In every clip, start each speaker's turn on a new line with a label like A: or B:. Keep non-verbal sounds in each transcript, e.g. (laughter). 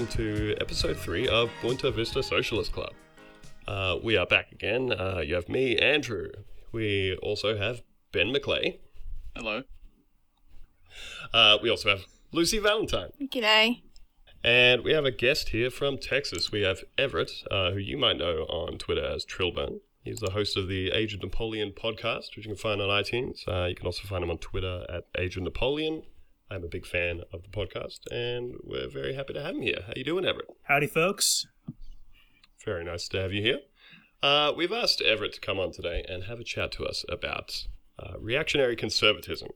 A: and welcome to episode three of Buena Vista Socialist Club. Uh, we are back again. Uh, you have me, Andrew. We also have Ben McClay.
B: Hello.
A: Uh, we also have Lucy Valentine.
C: G'day.
A: And we have a guest here from Texas. We have Everett, uh, who you might know on Twitter as Trillburn. He's the host of the Age of Napoleon podcast, which you can find on iTunes. Uh, you can also find him on Twitter at Age of Napoleon. I'm a big fan of the podcast, and we're very happy to have him here. How are you doing, Everett?
D: Howdy, folks.
A: Very nice to have you here. Uh, we've asked Everett to come on today and have a chat to us about uh, reactionary conservatism,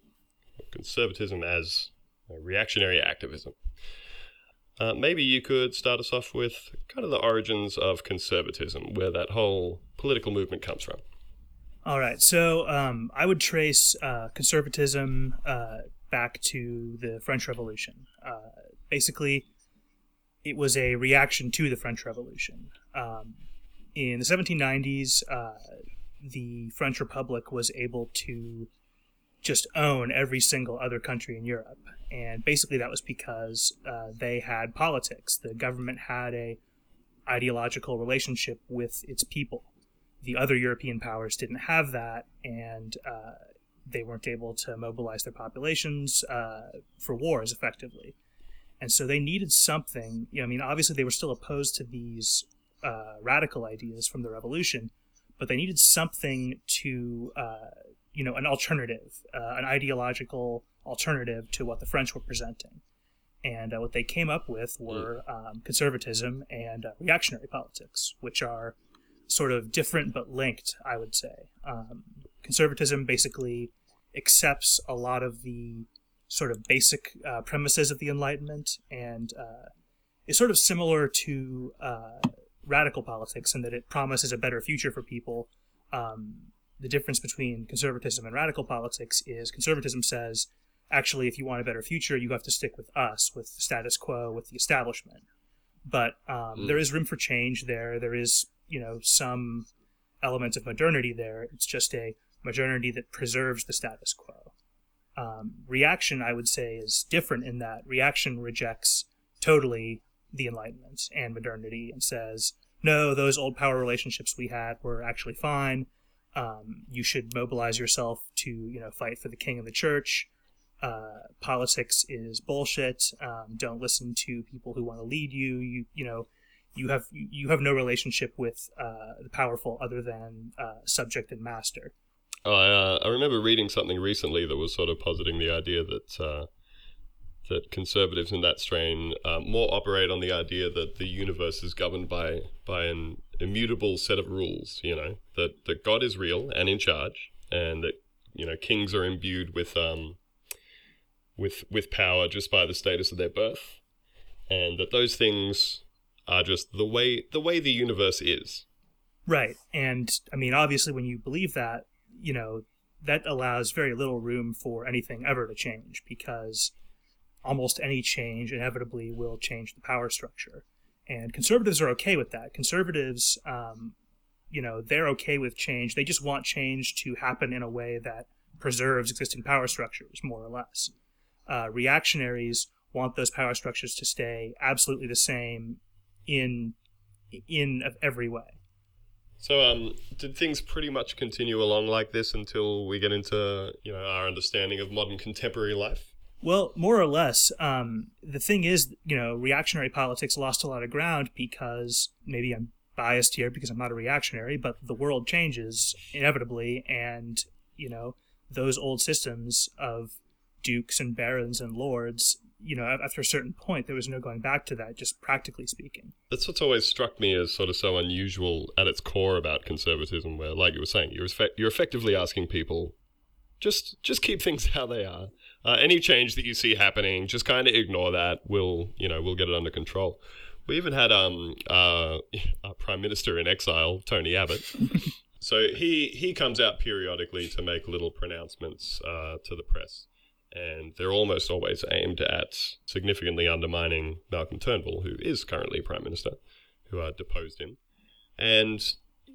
A: conservatism as reactionary activism. Uh, maybe you could start us off with kind of the origins of conservatism, where that whole political movement comes from.
D: All right. So um, I would trace uh, conservatism uh, back to the French Revolution. Uh, basically, it was a reaction to the French Revolution. Um, in the 1790s, uh, the French Republic was able to just own every single other country in Europe. And basically, that was because uh, they had politics. The government had a ideological relationship with its people. The other European powers didn't have that, and uh, they weren't able to mobilize their populations uh, for wars effectively. And so they needed something. You know, I mean, obviously they were still opposed to these uh, radical ideas from the revolution, but they needed something to, uh, you know, an alternative, uh, an ideological alternative to what the French were presenting. And uh, what they came up with were um, conservatism and uh, reactionary politics, which are sort of different but linked, I would say. Um, conservatism basically accepts a lot of the sort of basic uh, premises of the Enlightenment and uh, is sort of similar to uh, radical politics in that it promises a better future for people. Um, the difference between conservatism and radical politics is conservatism says, actually, if you want a better future, you have to stick with us, with the status quo, with the establishment. But um, mm. there is room for change there. There is, you know, some element of modernity there. It's just a modernity that preserves the status quo. Um, reaction, I would say, is different in that reaction rejects totally the Enlightenment and modernity and says, no, those old power relationships we had were actually fine. Um, you should mobilize yourself to, you know, fight for the king and the church. Uh, politics is bullshit. Um, don't listen to people who want to lead you. You, you know, you have you have no relationship with uh, the powerful other than uh, subject and master.
A: I uh, I remember reading something recently that was sort of positing the idea that uh, that conservatives in that strain uh, more operate on the idea that the universe is governed by by an immutable set of rules. You know that that God is real and in charge, and that you know kings are imbued with um with with power just by the status of their birth, and that those things are just the way the way the universe is.
D: Right, and I mean, obviously, when you believe that, you know, that allows very little room for anything ever to change because almost any change inevitably will change the power structure. And conservatives are okay with that. Conservatives, um, you know, they're okay with change. They just want change to happen in a way that preserves existing power structures, more or less. Uh, reactionaries want those power structures to stay absolutely the same in in every way.
A: So, um, did things pretty much continue along like this until we get into you know our understanding of modern contemporary life?
D: Well, more or less. Um, the thing is, you know, reactionary politics lost a lot of ground because maybe I'm biased here because I'm not a reactionary, but the world changes inevitably, and you know those old systems of dukes and barons and lords you know, after a certain point, there was no going back to that, just practically speaking.
A: That's what's always struck me as sort of so unusual at its core about conservatism, where, like you were saying, you're, effect- you're effectively asking people just just keep things (laughs) how they are. Uh, any change that you see happening, just kind of ignore that. We'll you know we'll get it under control. We even had um uh, (laughs) our prime minister in exile, Tony Abbott. (laughs) so he he comes out periodically to make little pronouncements uh, to the press and they're almost always aimed at significantly undermining Malcolm Turnbull, who is currently Prime Minister, who uh, deposed him. And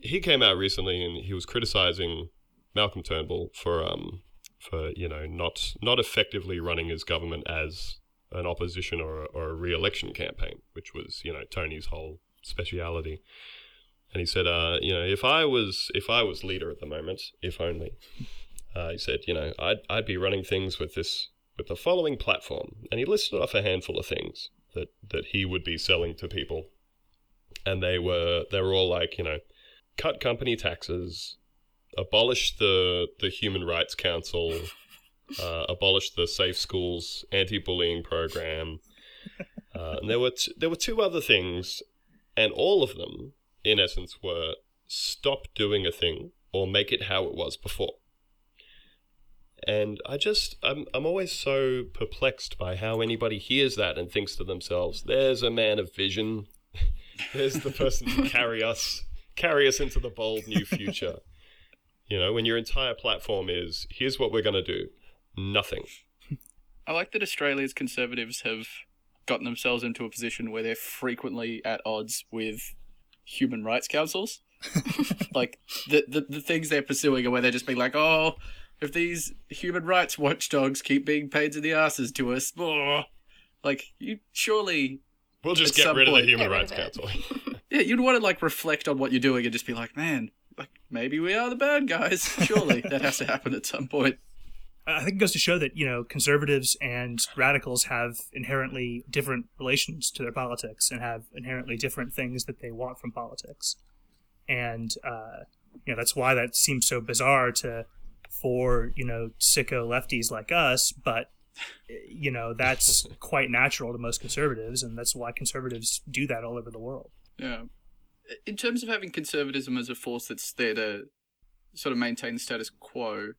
A: he came out recently and he was criticizing Malcolm Turnbull for, um, for you know, not not effectively running his government as an opposition or a, or a re-election campaign, which was you know Tony's whole speciality. And he said, uh, you know, if I was if I was leader at the moment, if only, uh, he said, you know, I'd I'd be running things with this with the following platform, and he listed off a handful of things that that he would be selling to people, and they were they were all like, you know, cut company taxes, abolish the the Human Rights Council, (laughs) uh, abolish the Safe Schools anti-bullying program, uh, and there were t- there were two other things, and all of them, in essence, were stop doing a thing or make it how it was before. And I just, I'm, I'm always so perplexed by how anybody hears that and thinks to themselves, "There's a man of vision. (laughs) There's the person to carry us, carry us into the bold new future." You know, when your entire platform is, "Here's what we're going to do," nothing.
B: I like that Australia's conservatives have gotten themselves into a position where they're frequently at odds with human rights councils. (laughs) like the, the the things they're pursuing are where they're just being like, oh, if these human rights watchdogs keep being pains in the asses to us, (laughs) oh, like you surely,
A: We'll just get
B: some
A: rid of the Human Rights Council. (laughs)
B: yeah, you'd want to like reflect on what you're doing and just be like, man, like maybe we are the bad guys. (laughs) Surely that has to happen at some point.
D: I think it goes to show that you know conservatives and radicals have inherently different relations to their politics and have inherently different things that they want from politics, and uh, you know that's why that seems so bizarre to for you know sicko lefties like us, but you know that's (laughs) quite natural to most conservatives, and that's why conservatives do that all over the world.
B: Yeah. In terms of having conservatism as a force that's there to sort of maintain the status quo,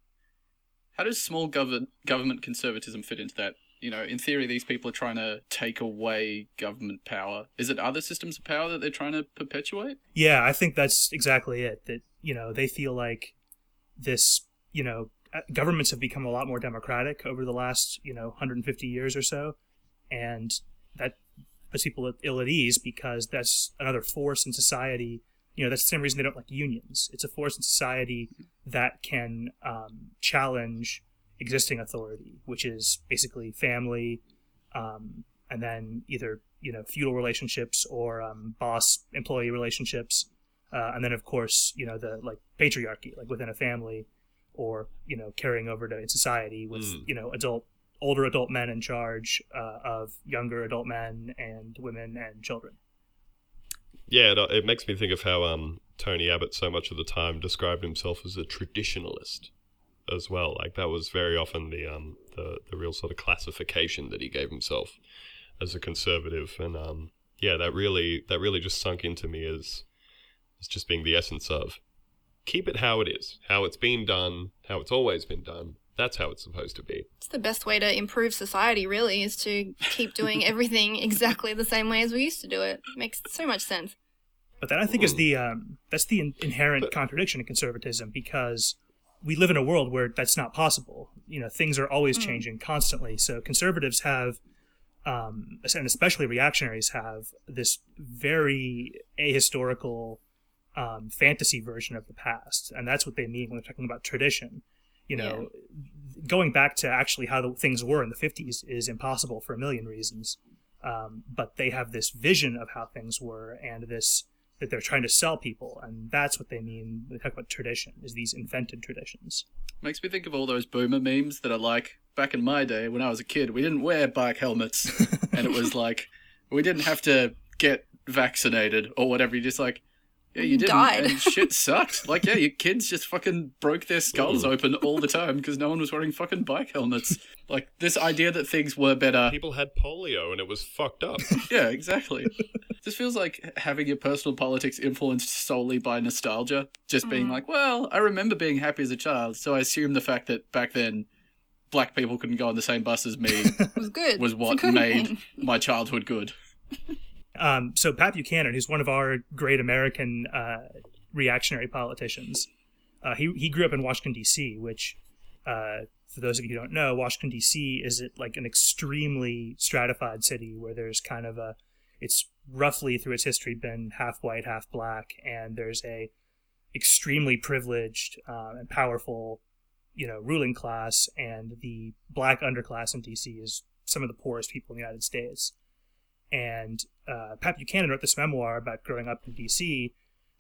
B: how does small government government conservatism fit into that? You know, in theory, these people are trying to take away government power. Is it other systems of power that they're trying to perpetuate?
D: Yeah, I think that's exactly it. That you know they feel like this. You know, uh, governments have become a lot more democratic over the last you know 150 years or so, and that puts people ill at ease because that's another force in society. You know, that's the same reason they don't like unions. It's a force in society that can um, challenge existing authority, which is basically family, um, and then either you know feudal relationships or um, boss employee relationships, uh, and then of course you know the like patriarchy, like within a family, or you know carrying over to society with
A: Mm.
D: you know adult older adult men in charge uh, of younger adult men and women and children.
A: Yeah, it, it makes me think of how um, Tony Abbott so much of the time described himself as a traditionalist as well. Like that was very often the um, the the real sort of classification that he gave himself as a conservative, and um, yeah, that really that really just sunk into me as as just being the essence of keep it how it is, how it's been done, how it's always been done. That's how it's supposed to be.
C: It's the best way to improve society, really, is to keep doing (laughs) everything exactly the same way as we used to do it. Makes so much sense.
D: But that I think is the um, that's the in- inherent contradiction in conservatism because we live in a world where that's not possible. You know, things are always changing constantly. So conservatives have, um, and especially reactionaries have this very ahistorical um, fantasy version of the past, and that's what they mean when they're talking about tradition. You know, going back to actually how the things were in the 50s is impossible for a million reasons. Um, but they have this vision of how things were and this that they're trying to sell people, and that's what they mean when they talk about tradition is these invented traditions.
B: Makes me think of all those boomer memes that are like, back in my day when I was a kid, we didn't wear bike helmets. (laughs) and it was like, we didn't have to get vaccinated or whatever. You just like, yeah, you
C: You
B: didn't.
C: died.
B: And shit (laughs) sucked. Like, yeah, your kids just fucking broke their skulls
A: Ooh.
B: open all the time because no one was wearing fucking bike helmets. Like, this idea that things were better.
A: People had polio and it was fucked up. (laughs)
B: Yeah, exactly. this feels like having your personal politics influenced solely by nostalgia. Just being mm. like, well, I remember being happy as a child, so I assume the fact that back then black people couldn't go on the same bus as me (laughs)
C: was good.
B: was what made my childhood good.
D: Um, so Pat Buchanan, who's one of our great American uh, reactionary politicians, uh, he he grew up in Washington D.C., which, uh, for those of you who don't know, Washington D.C. is it like an extremely stratified city where there's kind of a, it's roughly through its history been half white, half black, and there's a extremely privileged uh, and powerful, you know, ruling class, and the black underclass in D.C. is some of the poorest people in the United States. And uh, Pat Buchanan wrote this memoir about growing up in D.C.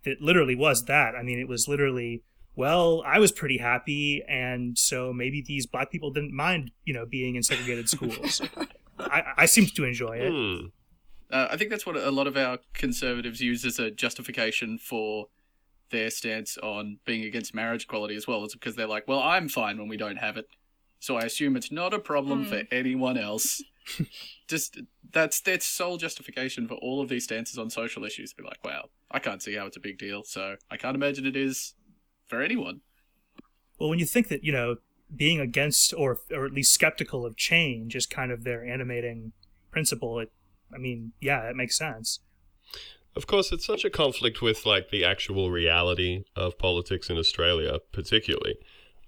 D: that literally was that. I mean, it was literally, well, I was pretty happy, and so maybe these black people didn't mind, you know, being in segregated (laughs) schools. I, I seemed to enjoy it.
A: Hmm.
B: Uh, I think that's what a lot of our conservatives use as a justification for their stance on being against marriage equality as well. It's because they're like, well, I'm fine when we don't have it, so I assume it's not a problem for anyone else. Just that's their sole justification for all of these stances on social issues. Be like, wow, I can't see how it's a big deal, so I can't imagine it is for anyone.
D: Well, when you think that, you know, being against or or at least skeptical of change is kind of their animating principle, it I mean, yeah, it makes sense.
A: Of course, it's such a conflict with like the actual reality of politics in Australia, particularly.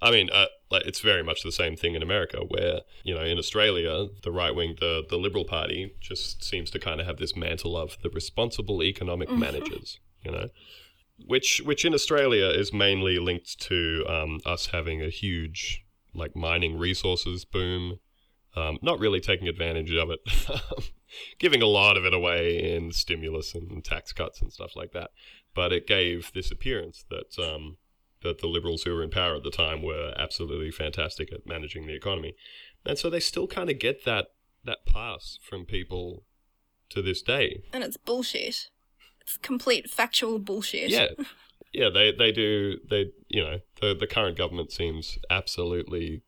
A: I mean, uh, like it's very much the same thing in America, where you know, in Australia, the right wing, the the Liberal Party, just seems to kind of have this mantle of the responsible economic managers, you know, which which in Australia is mainly linked to um, us having a huge like mining resources boom, um, not really taking advantage of it, (laughs) giving a lot of it away in stimulus and tax cuts and stuff like that. But it gave this appearance that um, that the liberals who were in power at the time were absolutely fantastic at managing the economy, and so they still kind of get that that pass from people to this day.
C: And it's bullshit. It's complete factual bullshit.
A: Yeah. (laughs) Yeah, they, they do they you know, the the current government seems absolutely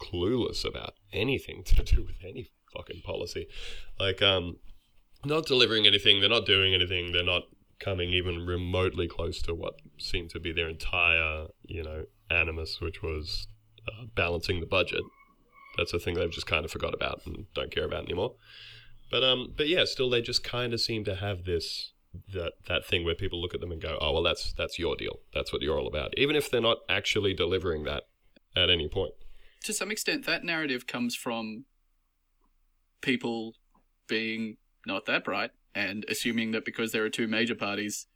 A: clueless about anything (laughs) to do with any fucking policy. Like um not delivering anything, they're not doing anything, they're not coming even remotely close to what seemed to be their entire, you know, animus, which was uh, balancing the budget. That's a thing they've just kind of forgot about and don't care about anymore. But um, but yeah, still they just kind of seem to have this that that thing where people look at them and go, oh well, that's that's your deal. That's what you're all about, even if they're not actually delivering that at any point.
B: to some extent, that narrative comes from people being not that bright and assuming that because there are two major parties,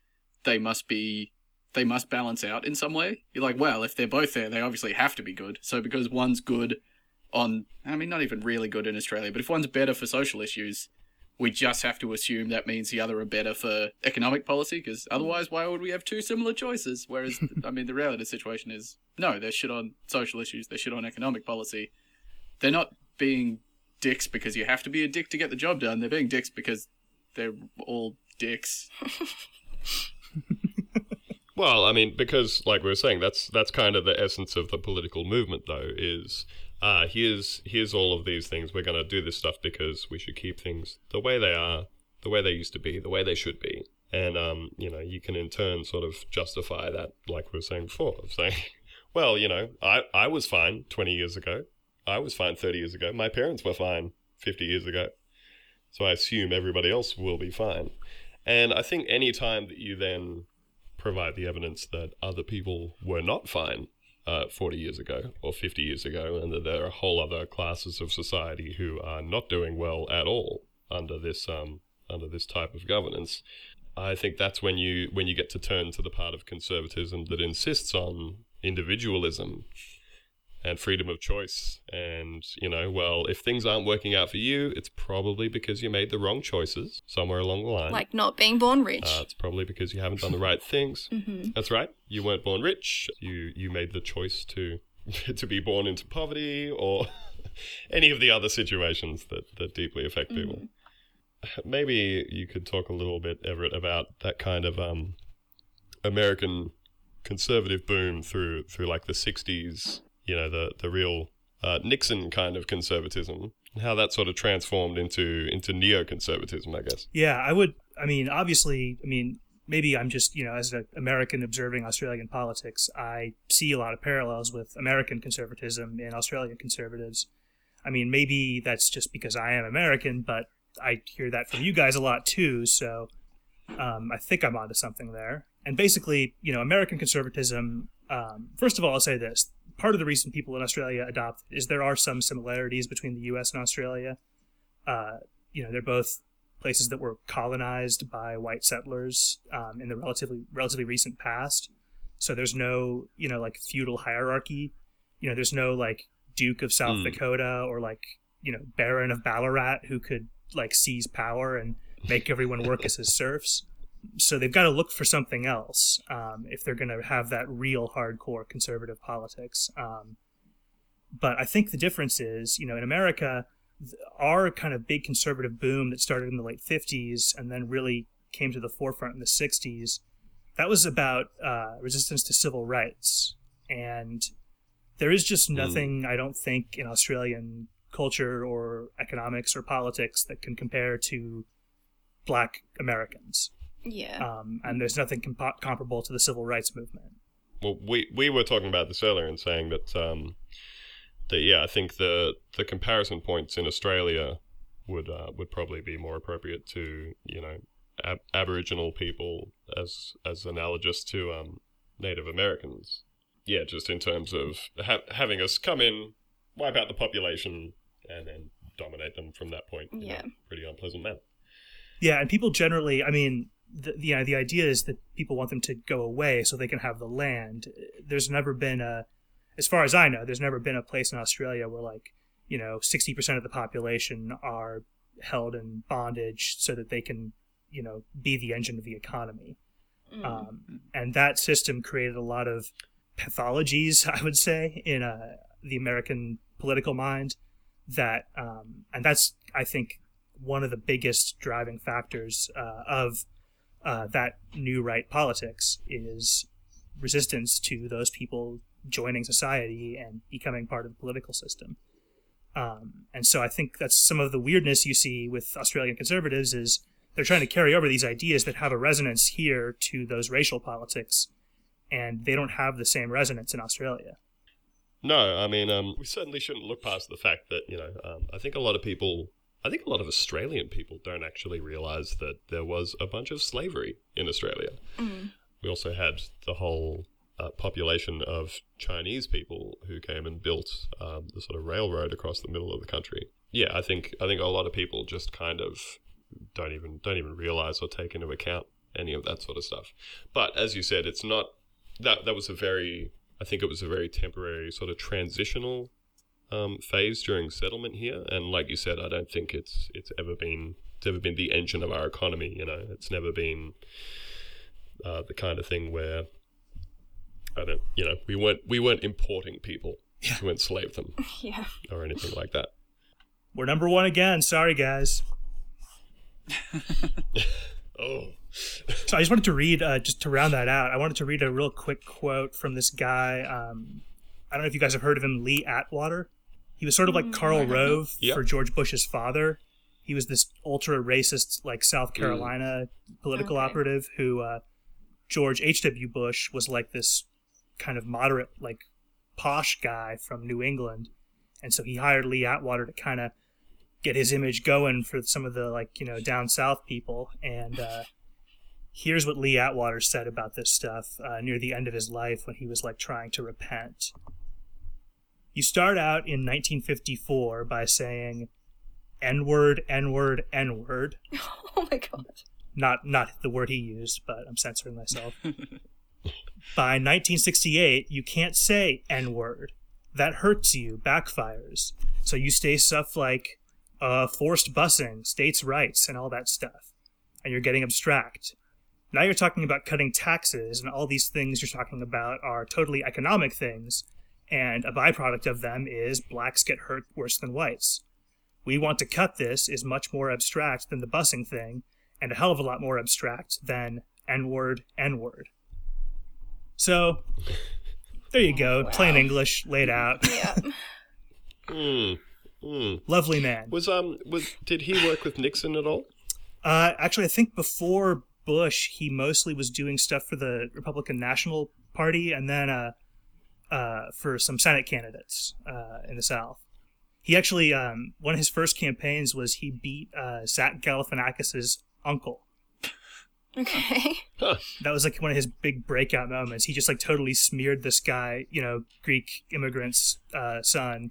B: they must be they must balance out in some way. You're like, well, if they're both there, they obviously have to be good. So because one's good on, I mean, not even really good in Australia, but if one's better for social issues, we just have to assume that means the other are better for economic policy. Because otherwise, why would we have two similar choices? Whereas, (laughs) I mean, the reality of the situation is no, they're shit on social issues, they're shit on economic policy. They're not being dicks because you have to be a dick to get the job done. They're being dicks because they're all dicks. (laughs)
A: Well, I mean, because like we were saying, that's that's kind of the essence of the political movement, though. Is uh, here's here's all of these things. We're gonna do this stuff because we should keep things the way they are, the way they used to be, the way they should be. And um, you know, you can in turn sort of justify that, like we were saying before, of saying, (laughs) well, you know, I I was fine twenty years ago. I was fine thirty years ago. My parents were fine fifty years ago. So I assume everybody else will be fine. And I think any time that you then provide the evidence that other people were not fine uh, 40 years ago or 50 years ago, and that there are whole other classes of society who are not doing well at all under this um, under this type of governance. I think that's when you when you get to turn to the part of conservatism that insists on individualism and freedom of choice. And, you know, well, if things aren't working out for you, it's probably because you made the wrong choices somewhere along the line.
C: Like not being born rich.
A: Uh, it's probably because you haven't done the right things. (laughs)
C: Mhm.
A: That's right. You weren't born rich. You you made the choice to (laughs) to be born into poverty or (laughs) any of the other situations that, that deeply affect people. Maybe you could talk a little bit, Everett, about that kind of um, American conservative boom through through like the '60s. You know, the the real uh, Nixon kind of conservatism, and how that sort of transformed into into neoconservatism, I guess.
D: Yeah, I would. I mean, obviously, I mean, maybe I'm just, you know, as an American observing Australian politics, I see a lot of parallels with American conservatism and Australian conservatives. I mean, maybe that's just because I am American, but I hear that from you guys a lot too. So um, I think I'm onto something there. And basically, you know, American conservatism. Um, first of all, I'll say this: part of the reason people in Australia adopt is there are some similarities between the U.S. and Australia. Uh, you know, they're both places that were colonized by white settlers um, in the relatively relatively recent past. So there's no, you know, like feudal hierarchy. You know, there's no like Duke of South
A: Mm.
D: Dakota or like you know Baron of Ballarat who could like seize power and make everyone work as his serfs. So they've got to look for something else um, if they're going to have that real hardcore conservative politics. Um, but I think the difference is, you know, in America, our kind of big conservative boom that started in the late 50s and then really came to the forefront in the 60s, that was about uh, resistance to civil rights. And there is just nothing, I don't think, in Australian culture or economics or politics that can compare to black Americans.
C: Yeah.
D: Um, and there's nothing compa- comparable to the civil rights movement.
A: Well, we we were talking about this earlier and saying that um, that yeah, I think the the comparison points in Australia would uh, would probably be more appropriate to you know ab- Aboriginal people as as analogous to um, Native Americans. Yeah, just in terms of ha- having us come in, wipe out the population, and then dominate them from that point. in a
C: Yeah.
A: pretty unpleasant manner.
D: Yeah, and people generally, I mean, the, you know, the idea is that people want them to go away so they can have the land. There's never been a, as far as I know, there's never been a place in Australia where like, you know, 60% of the population are held in bondage so that they can, you know, be the engine of the economy.
C: Mm.
D: Um, and that system created a lot of pathologies, (laughs) I would say, in uh, the American political mind. That, um, and that's, I think, one of the biggest driving factors uh, of uh, that new right politics is resistance to those people joining society and becoming part of the political system. Um, and so I think that's some of the weirdness you see with Australian conservatives is they're trying to carry over these ideas that have a resonance here to those racial politics, and they don't have the same resonance in Australia.
A: No, I mean, um, we certainly shouldn't look past the fact that you know, um, I think a lot of people, I think a lot of Australian people don't actually realise that there was a bunch of slavery in Australia.
C: Mm.
A: We also had the whole uh, population of Chinese people who came and built um, the sort of railroad across the middle of the country. Yeah, I think I think a lot of people just kind of don't even don't even realise or take into account any of that sort of stuff. But as you said, it's not that that was a very I think it was a very temporary sort of transitional um, phase during settlement here, and like you said, I don't think it's it's ever been it's ever been the engine of our economy. You know, it's never been uh, the kind of thing where I don't, you know, we weren't we weren't importing people to enslave them (laughs)
C: Yeah.
A: or anything like that.
D: We're number one again. Sorry, guys. (laughs) (laughs)
A: Oh,
D: So I just wanted to read, uh, just to round that out, I wanted to read a real quick quote from this guy. Um, I don't know if you guys have heard of him, Lee Atwater. He was sort of like Karl Rove
A: Yep.
D: for George Bush's father. He was this ultra racist, like South Carolina political
C: Okay.
D: operative who uh, George H.W. Bush was like this kind of moderate, like posh guy from New England. And so he hired Lee Atwater to kind of get his image going for some of the, like, you know, down south people. And, uh, here's what Lee Atwater said about this stuff uh, near the end of his life when he was like trying to repent. You start out in 1954 by saying N word, N word, N word. (laughs)
C: Oh my god.
D: Not not the word he used, but I'm censoring myself. (laughs) by 1968, you can't say N word. That hurts you, backfires. So you say stuff like uh, forced busing, states' rights, and all that stuff. And you're getting abstract. Now you're talking about cutting taxes, and all these things you're talking about are totally economic things, and a byproduct of them is blacks get hurt worse than whites. We want to cut this is much more abstract than the busing thing, and a hell of a lot more abstract than N word, N word. So, there you go, plain English laid out. (laughs)
C: Yeah.
A: Hmm. Hmm.
D: Lovely man.
A: Was um was did he work with Nixon at all?
D: Uh, actually, I think before Bush, he mostly was doing stuff for the Republican National Party, and then uh, uh, for some Senate candidates uh, in the South. He actually, um, one of his first campaigns was he beat uh, Zach Galifianakis's uncle.
C: Okay.
A: Huh.
D: That was like one of his big breakout moments. He just like totally smeared this guy, you know, Greek immigrant's uh, son,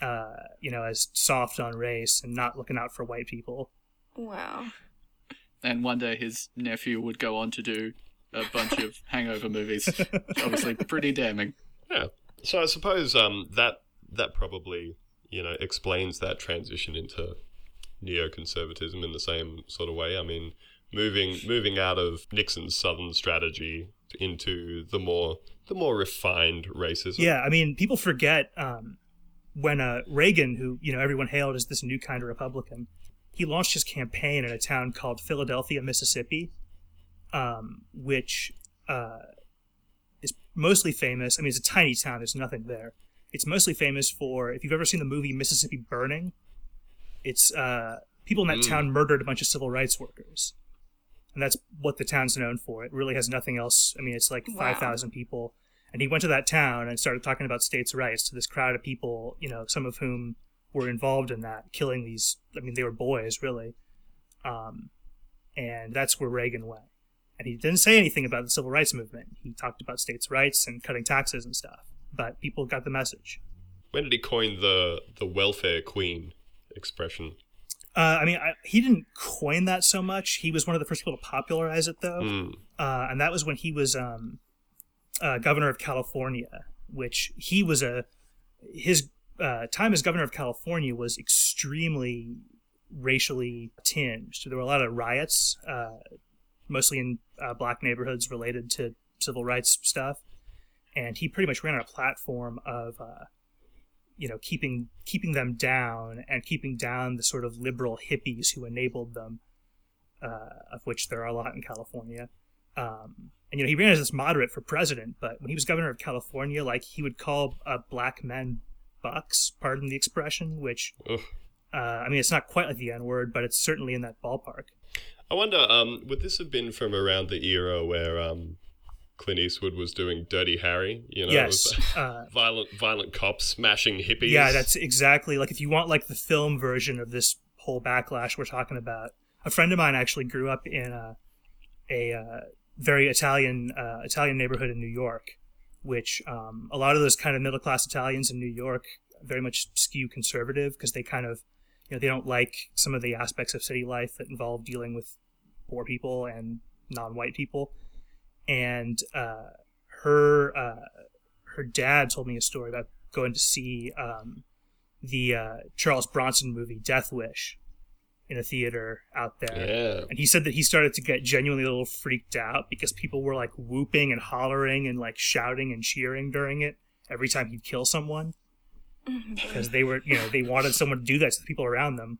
D: uh, you know, as soft on race and not looking out for white people.
C: Wow.
B: And one day his nephew would go on to do a bunch of (laughs) hangover movies. Obviously, pretty damning.
A: Yeah. So I suppose um that that probably you know, explains that transition into neoconservatism in the same sort of way. I mean, moving moving out of Nixon's southern strategy into the more the more refined racism.
D: Yeah, I mean, people forget um, when uh, Reagan, who you know everyone hailed as this new kind of Republican, he launched his campaign in a town called Philadelphia, Mississippi, um, which uh, mostly famous. I mean, it's a tiny town. There's nothing there. It's mostly famous for if you've ever seen the movie Mississippi Burning. It's uh, people in that
A: Mm.
D: town murdered a bunch of civil rights workers, and that's what the town's known for. It really has nothing else. I mean, it's like
C: Wow.
D: five thousand people, and he went to that town and started talking about states' rights to this crowd of people. You know, some of whom were involved in that, killing these. I mean, they were boys, really. Um, and that's where Reagan went. And he didn't say anything about the civil rights movement. He talked about states' rights and cutting taxes and stuff. But people got the message.
A: When did he coin the the welfare queen expression?
D: Uh, I mean, I, he didn't coin that so much. He was one of the first people to popularize it, though.
A: Mm.
D: uh, and that was when he was um, uh, governor of California, which he was a his uh, time as governor of California was extremely racially tinged. There were a lot of riots, uh, mostly in uh, black neighborhoods related to civil rights stuff, and he pretty much ran on a platform of. Uh, you know, keeping keeping them down and keeping down the sort of liberal hippies who enabled them, uh, of which there are a lot in California. Um, and you know, he ran as this moderate for president, but when he was governor of California, like he would call uh, black men bucks. Pardon the expression. Which,
A: Ugh.
D: uh, I mean, it's not quite like the N word, but it's certainly in that ballpark.
A: I wonder, um, would this have been from around the era where um, Clint Eastwood was doing Dirty Harry? You know,
D: yes. (laughs) Uh,
A: violent, violent cops smashing hippies.
D: yeah, that's exactly like if you want like the film version of this whole backlash we're talking about. A friend of mine actually grew up in a a uh, very Italian uh, Italian neighborhood in New York, which um, a lot of those kind of middle class Italians in New York very much skew conservative because they kind of you know they don't like some of the aspects of city life that involve dealing with poor people and non-white people. And uh, her uh, her dad told me a story about going to see um, the uh, Charles Bronson movie Death Wish in a theater out there.
A: Yeah.
D: And he said that he started to get genuinely a little freaked out because people were like whooping and hollering and like shouting and cheering during it every time he'd kill someone because they were, you know, they wanted someone to do that to the people around them.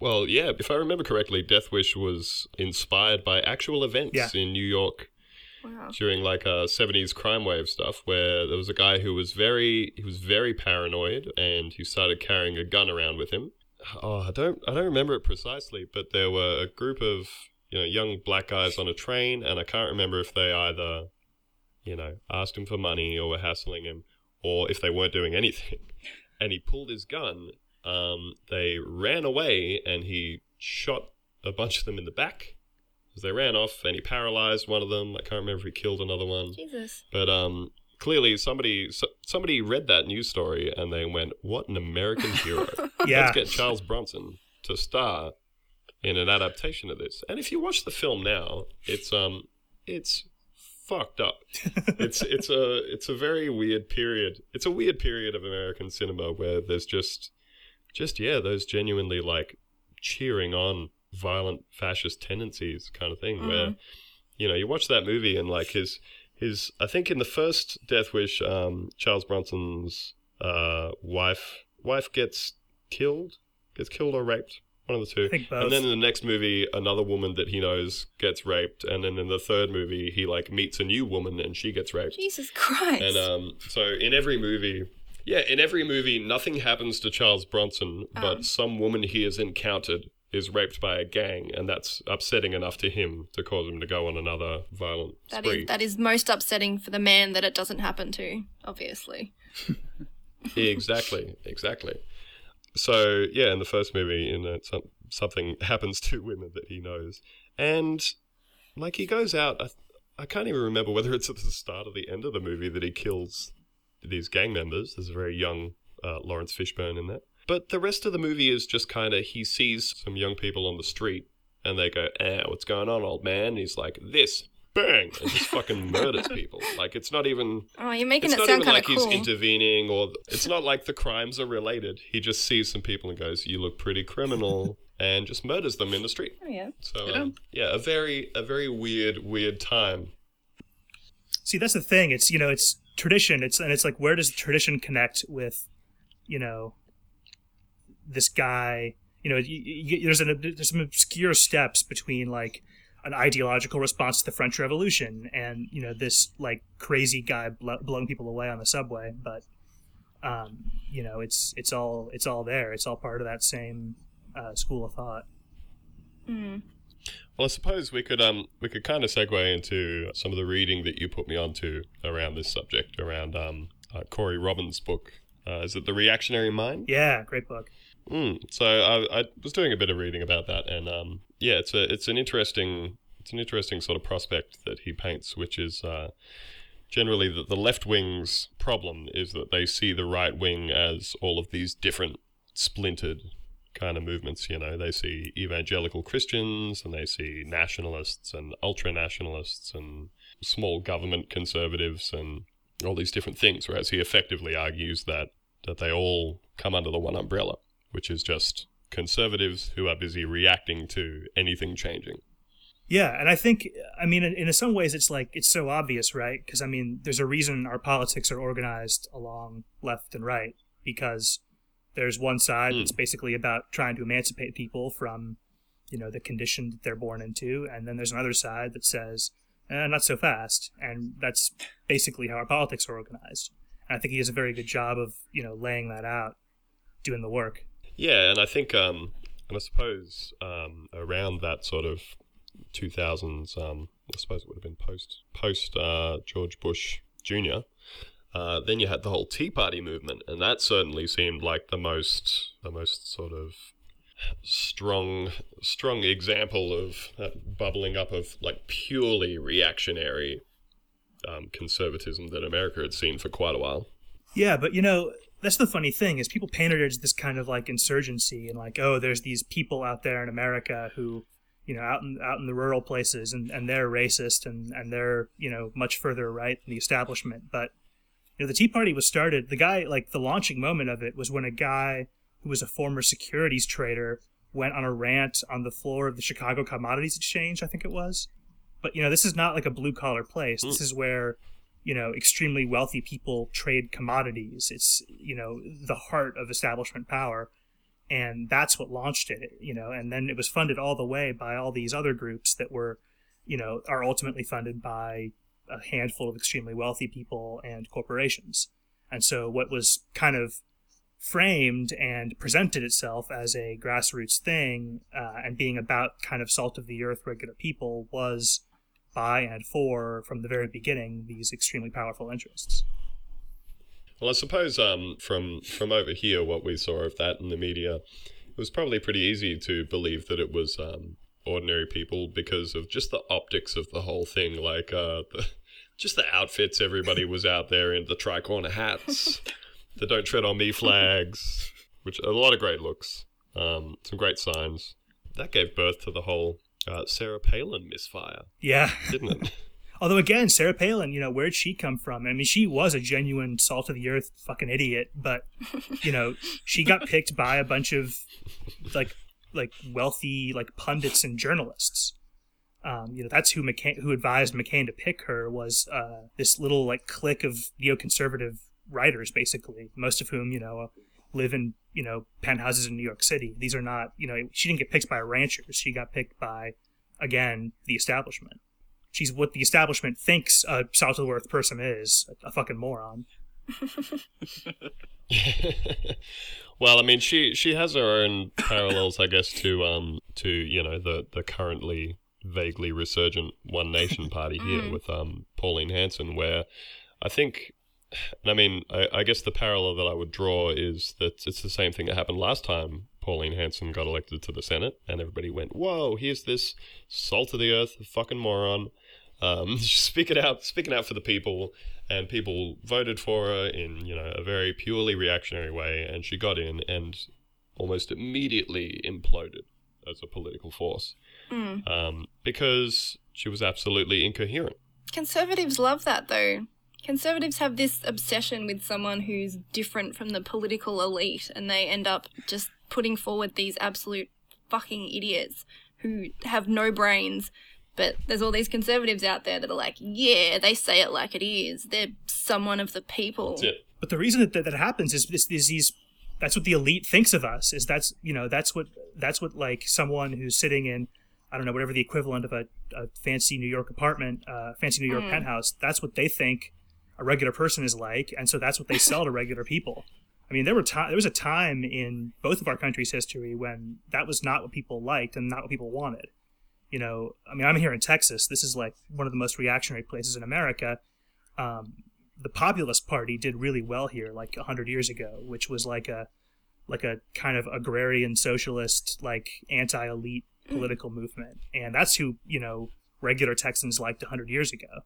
A: Well, yeah, if I remember correctly, Death Wish was inspired by actual events
D: Yeah.
A: in New York
C: Wow.
A: during like uh, a 70s crime wave stuff where there was a guy who was very he was very paranoid and he started carrying a gun around with him. Oh, I don't I don't remember it precisely, but there were a group of you know young black guys on a train and I can't remember if they either you know asked him for money or were hassling him or if they weren't doing anything. (laughs) And he pulled his gun. Um, they ran away and he shot a bunch of them in the back as they ran off and he paralyzed one of them. I can't remember if he killed another one.
C: Jesus.
A: But um, clearly somebody so, somebody read that news story and they went, "What an American hero! (laughs)
D: Yeah.
A: Let's get Charles Bronson to star in an adaptation of this." And if you watch the film now, it's um, it's fucked up. (laughs) it's it's a it's a very weird period. It's a weird period of American cinema where there's just just yeah, those genuinely like cheering on violent fascist tendencies kind of thing where you know, you watch that movie and like his his I think in the first Death Wish, um, Charles Bronson's uh, wife wife gets killed, gets killed or raped, one of the two.
D: I think both.
A: And then in the next movie, another woman that he knows gets raped, and then in the third movie, he like meets a new woman and she gets raped.
C: Jesus Christ.
A: And um, so in every movie, yeah, in every movie, nothing happens to Charles Bronson, but
C: Oh.
A: some woman he has encountered is raped by a gang, and that's upsetting enough to him to cause him to go on another violent
C: That
A: spree.
C: is that is most upsetting for the man that it doesn't happen to, obviously. (laughs)
A: exactly, exactly. So yeah, in the first movie, you know, some, something (laughs) happens to women that he knows, and like he goes out. I, I can't even remember whether it's at the start or the end of the movie that he kills these gang members. There's a very young uh, Laurence Fishburne in that. But the rest of the movie is just kind of he sees some young people on the street and they go, "Eh, what's going on, old man?" And he's like, "This." Bang, and just fucking murders people. Like it's not even
C: Oh, you're making
A: it's
C: it
A: not
C: sound
A: even
C: kind
A: like
C: of cool.
A: he's intervening or it's not like the crimes are related. He just sees some people and goes, "You look pretty criminal," (laughs) and just murders them in the street.
C: oh, yeah.
A: So
B: Yeah.
A: um, yeah, a very a very weird weird time.
D: See, that's the thing. It's you know, it's tradition. It's and it's like where does tradition connect with, you know, this guy? You know, you, you, there's an there's some obscure steps between like an ideological response to the French Revolution and you know this like crazy guy blo- blowing people away on the subway. But um, you know, it's it's all it's all there. It's all part of that same uh, school of thought.
C: Mm.
A: Well, I suppose we could um we could kind of segue into some of the reading that you put me onto around this subject, around um uh, Corey Robin's book. Uh, is it the Reactionary Mind?
D: Yeah, great book.
A: Mm. So I, I was doing a bit of reading about that, and um yeah, it's a it's an interesting it's an interesting sort of prospect that he paints, which is uh, generally that the left wing's problem is that they see the right wing as all of these different splintered kind of movements. You know, they see evangelical Christians and they see nationalists and ultra nationalists and small government conservatives and all these different things. Whereas he effectively argues that that they all come under the one umbrella, which is just conservatives who are busy reacting to anything changing.
D: Yeah, and I think, I mean, in, in some ways, it's like it's so obvious, right? Because I mean, there's a reason our politics are organized along left and right because there's one side that's basically about trying to emancipate people from, you know, the condition that they're born into, and then there's another side that says, eh, not so fast, and that's basically how our politics are organized. And I think he does a very good job of, you know, laying that out, doing the work.
A: Yeah, and I think, um, and I suppose um, around that sort of 2000s, um, I suppose it would have been post post uh, George Bush Jr. Uh, then you had the whole Tea Party movement, and that certainly seemed like the most the most sort of strong strong example of that bubbling up of like purely reactionary um, conservatism that America had seen for quite a while.
D: Yeah, but you know, that's the funny thing is people painted it as this kind of like insurgency and like, oh, there's these people out there in America who, you know, out in out in the rural places and, and they're racist and, and they're, you know, much further right than the establishment. But you know, the Tea Party was started the guy like the launching moment of it was when a guy who was a former securities trader went on a rant on the floor of the Chicago Commodities Exchange, I think it was. But you know, this is not like a blue collar place. Hmm. This is where you know extremely wealthy people trade commodities. It's you know the heart of establishment power, and that's what launched it. You know, and then it was funded all the way by all these other groups that were, you know, are ultimately funded by a handful of extremely wealthy people and corporations. And so what was kind of framed and presented itself as a grassroots thing uh, and being about kind of salt of the earth regular people was by and for from the very beginning these extremely powerful interests
A: Well, I suppose um, from from over here, what we saw of that in the media, it was probably pretty easy to believe that it was um, ordinary people because of just the optics of the whole thing, like uh, the, just the outfits. Everybody was out there in the tricorner hats, the "Don't Tread on Me" flags, which a lot of great looks, um, some great signs. That gave birth to the whole uh, Sarah Palin misfire,
D: yeah.
A: didn't it? (laughs)
D: although again sarah palin you know where'd she come from? I mean she was a genuine salt of the earth fucking idiot but you know she got picked by a bunch of like like wealthy like pundits and journalists. Um, you know that's who McCain, who advised McCain to pick her was uh, this little like clique of neoconservative writers, basically, most of whom you know live in you know penthouses in New York City. These are not you know she didn't get picked by ranchers. She got picked by again the establishment. She's what the establishment thinks a salt of the earth person is a, a fucking moron. (laughs) (laughs)
A: well, I mean, she she has her own parallels, I guess, to um to you know the the currently vaguely resurgent One Nation party here with um Pauline Hanson, where I think. And I mean, I, I guess the parallel that I would draw is that it's the same thing that happened last time Pauline Hanson got elected to the Senate, and everybody went, "Whoa, here's this salt of the earth fucking moron." Um, (laughs) speaking out, speaking out for the people, and people voted for her in you know a very purely reactionary way, and she got in and almost immediately imploded as a political force
C: Mm.
A: um, because she was absolutely incoherent.
C: Conservatives love that though. Conservatives have this obsession with someone who's different from the political elite, and they end up just putting forward these absolute fucking idiots who have no brains. But there's all these conservatives out there that are like, yeah, they say it like it is. They're someone of the people.
A: That's.
D: But the reason that that, that happens is, is is these that's what the elite thinks of us is that's you know that's what that's what like someone who's sitting in I don't know whatever the equivalent of a, a fancy New York apartment, uh, fancy New York penthouse. That's what they think a regular person is like, and so that's what they sell to regular people. I mean, there were ti there was a time in both of our countries' history when that was not what people liked and not what people wanted. You know, I mean, I'm here in Texas. This is like one of the most reactionary places in America. Um, the Populist Party did really well here, like hundred years ago, which was like a like a kind of agrarian socialist, like anti-elite political movement, and that's who you know regular Texans liked hundred years ago.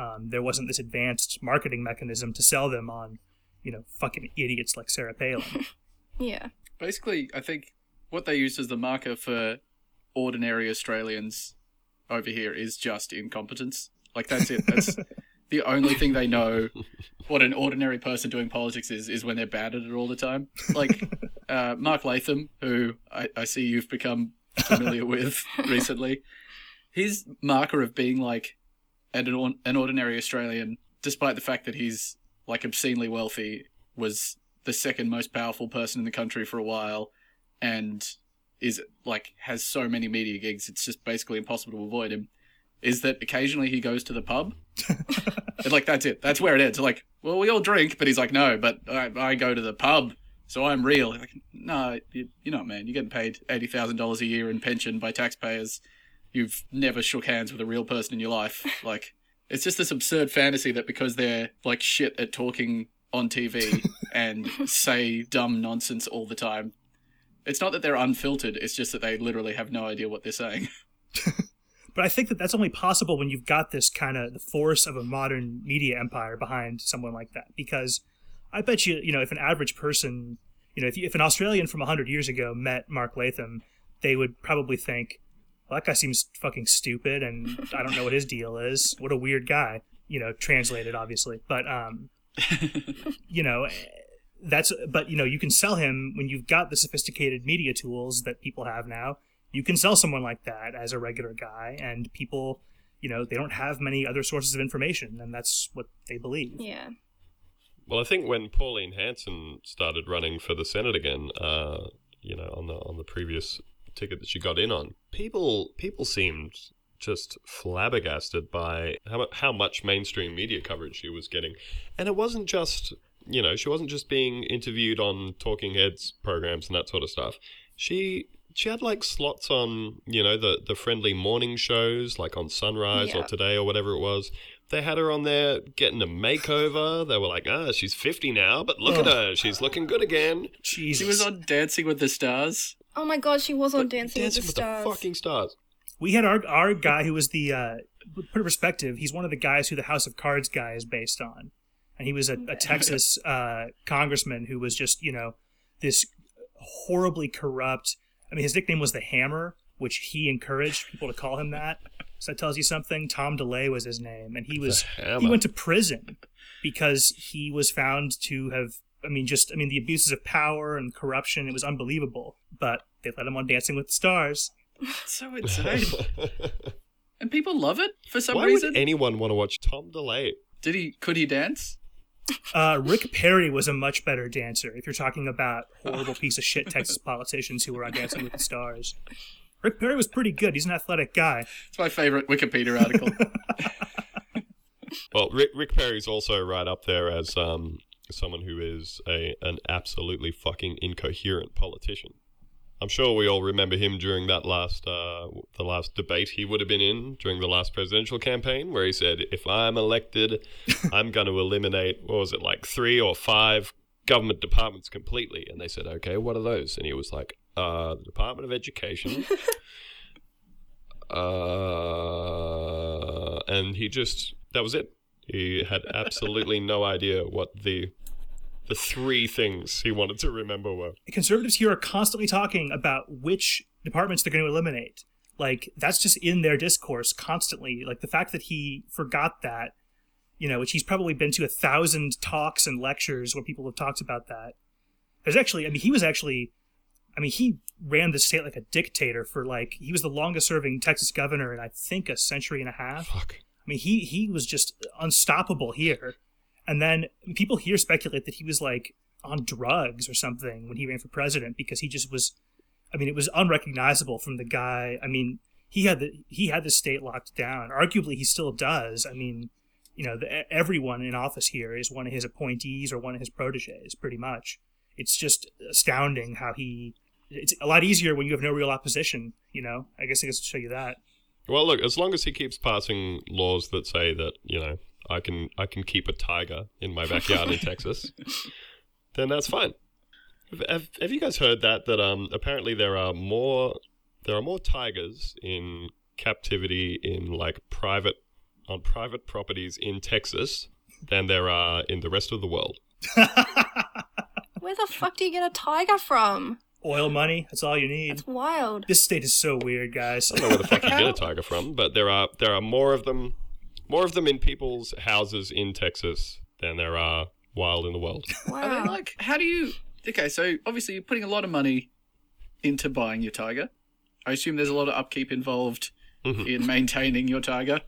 D: Um, there wasn't this advanced marketing mechanism to sell them on, you know, fucking idiots like Sarah Palin. (laughs)
C: Yeah.
B: Basically, I think what they use as the marker for ordinary Australians over here is just incompetence. Like that's it. That's (laughs) the only thing they know what an ordinary person doing politics is is when they're bad at it all the time. Like (laughs) uh, Mark Latham, who I, I see you've become familiar with recently, his marker of being like an, an ordinary Australian, despite the fact that he's like obscenely wealthy, was the second most powerful person in the country for a while, and is like has so many media gigs, it's just basically impossible to avoid him. Is that occasionally he goes to the pub, (laughs) and like that's it. That's where it ends. Like, well, we all drink, but he's like, no, but I, I go to the pub, so I'm real. Like, no, you, you're not, man. You're getting paid eighty thousand dollars a year in pension by taxpayers. You've never shook hands with a real person in your life. (laughs) Like, it's just this absurd fantasy that because they're like shit at talking on TV (laughs) and say dumb nonsense all the time. It's not that they're unfiltered, it's just that they literally have no idea what they're saying. (laughs)
D: but I think that that's only possible when you've got this kind of the force of a modern media empire behind someone like that. Because I bet you, you know, if an average person, you know, if, you, if an Australian from 100 years ago met Mark Latham, they would probably think, well, that guy seems fucking stupid and (laughs) I don't know what his deal is. What a weird guy. You know, translated, obviously. But, um, (laughs) you know, that's, but, you know, you can sell him when you've got the sophisticated media tools that people have now you can sell someone like that as a regular guy and people you know they don't have many other sources of information and that's what they believe
C: Yeah.
A: Well, I think when Pauline Hanson started running for the Senate again, uh, you know, on the on the previous ticket that she got in on, people people seemed just flabbergasted by how how much mainstream media coverage she was getting, and it wasn't just you know she wasn't just being interviewed on Talking Heads programs and that sort of stuff. She she had like slots on you know the the friendly morning shows like on Sunrise or Today or whatever it was. They had her on there getting a makeover. They were like, ah, she's 50 now, but look at her. She's looking good again.
D: Jesus.
B: She was on Dancing with the Stars.
C: Oh my god, she was on
A: But
C: Dancing, with the Stars.
A: fucking stars.
D: we had our our guy who was the uh put in perspective he's one of the guys who the house of cards guy is based on. And he was a, a texas (laughs) uh congressman who was just you know this horribly corrupt i mean his nickname was the hammer which he encouraged people to call him that. So that tells you something. Tom DeLay was his name. And he was he went to prison because he was found to have i mean just i mean the abuses of power and corruption it was unbelievable but they let him on dancing with the stars
B: It's (laughs) so (laughs) insane. and people love it for some
A: Why
B: reason.
A: would anyone want to watch Tom DeLay?
B: Did he could he dance?
D: Uh, (laughs) Rick Perry was a much better dancer. If you're talking about horrible piece of shit Texas politicians who were on Dancing with the Stars, Rick Perry was pretty good. He's an athletic guy.
B: It's my favorite Wikipedia article.
A: Well, Rick, Rick Perry's also right up there as um, someone who is a an absolutely fucking incoherent politician. I'm sure we all remember him during that last uh, the last debate he would have been in during the last presidential campaign, where he said, "If I'm elected, (laughs) I'm going to eliminate what was it like three or five government departments completely." And they said, "Okay, what are those?" And he was like, uh, "The Department of Education." (laughs) uh, and he just that was it. He had absolutely no idea what the the three things he wanted to remember were.
D: Conservatives here are constantly talking about which departments they're going to eliminate. like that's just in their discourse constantly. Like the fact that he forgot that, you know, which he's probably been to a thousand talks and lectures where people have talked about that. There's actually, I mean, he was actually, I mean, he ran the state like a dictator for like he was the longest serving Texas governor in I think a century and a half.
A: Fuck.
D: I mean, he he was just unstoppable here. And then people here speculate that he was like on drugs or something when he ran for president because he just was. I mean, it was unrecognizable from the guy. I mean, he had the he had the state locked down. Arguably, he still does. I mean, you know, the, everyone in office here is one of his appointees or one of his proteges, pretty much. It's just astounding how he. It's a lot easier when you have no real opposition. You know, I guess I guess to show you that.
A: Well, look, as long as he keeps passing laws that say that you know I can I can keep a tiger in my backyard in (laughs) Texas, then that's fine. Have, have, have you guys heard that that um apparently there are more there are more tigers in captivity in like private on private properties in Texas than there are in the rest of the world. (laughs)
C: Where the fuck do you get a tiger from?
D: Oil money, that's all you need.
C: That's wild.
D: This state is so weird, guys.
A: I don't know where the fuck you get a (laughs) tiger from, but there are there are more of them more of them in people's houses in Texas than there are wild in the world. (laughs)
B: I mean,
C: Wow.
B: like, how do you? Okay, so obviously you're putting a lot of money into buying your tiger. I assume there's a lot of upkeep involved
A: Mhm.
B: in maintaining your tiger.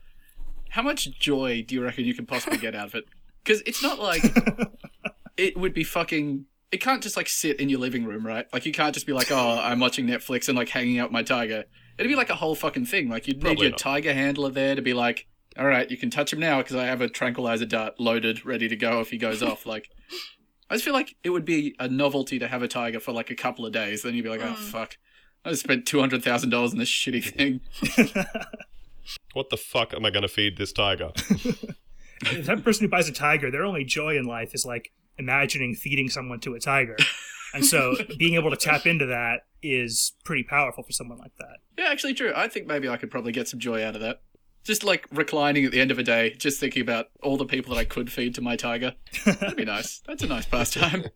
B: How much joy do you reckon you can possibly get out of it? Because it's not like (laughs) it would be fucking. It can't just like sit in your living room, right? Like you can't just be like, oh, I'm watching Netflix and like hanging out with my tiger. It'd be like a whole fucking thing. Like you'd need your
A: not.
B: tiger handler there to be like, all right, you can touch him now because I have a tranquilizer dart loaded, ready to go if he goes off. Like, (laughs) I just feel like it would be a novelty to have a tiger for like a couple of days. Then you'd be like, oh mm. fuck, I just spent two hundred thousand dollars on this shitty thing. (laughs) (laughs)
A: What the fuck am I going to feed this tiger?
D: the type of person who buys a tiger, their only joy in life is like imagining feeding someone to a tiger. And so being able to tap into that is pretty powerful for someone like that.
B: Yeah, actually, true. I think maybe I could probably get some joy out of that. Just like reclining at the end of a day, just thinking about all the people that I could feed to my tiger. That'd be nice. That's a nice pastime. (laughs)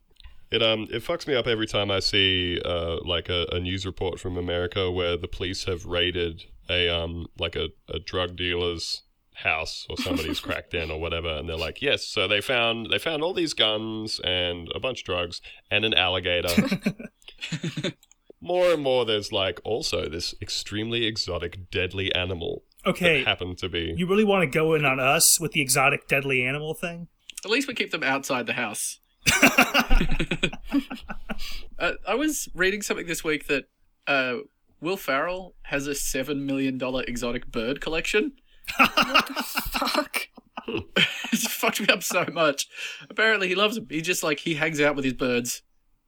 A: It um it fucks me up every time I see uh like a, a news report from America where the police have raided a um like a, a drug dealer's house or somebody's (laughs) cracked in or whatever and they're like yes so they found they found all these guns and a bunch of drugs and an alligator (laughs) more and more there's like also this extremely exotic deadly animal
D: Okay,
A: that happened to be
D: you really want to go in on us with the exotic deadly animal thing?
B: At least we keep them outside the house. (laughs) (laughs) uh, I was reading something this week that uh, Will Ferrell has a seven million dollar exotic bird collection. (laughs)
C: What the fuck.
B: it's fucked me up so much. Apparently, he loves them. He just like he hangs out with his birds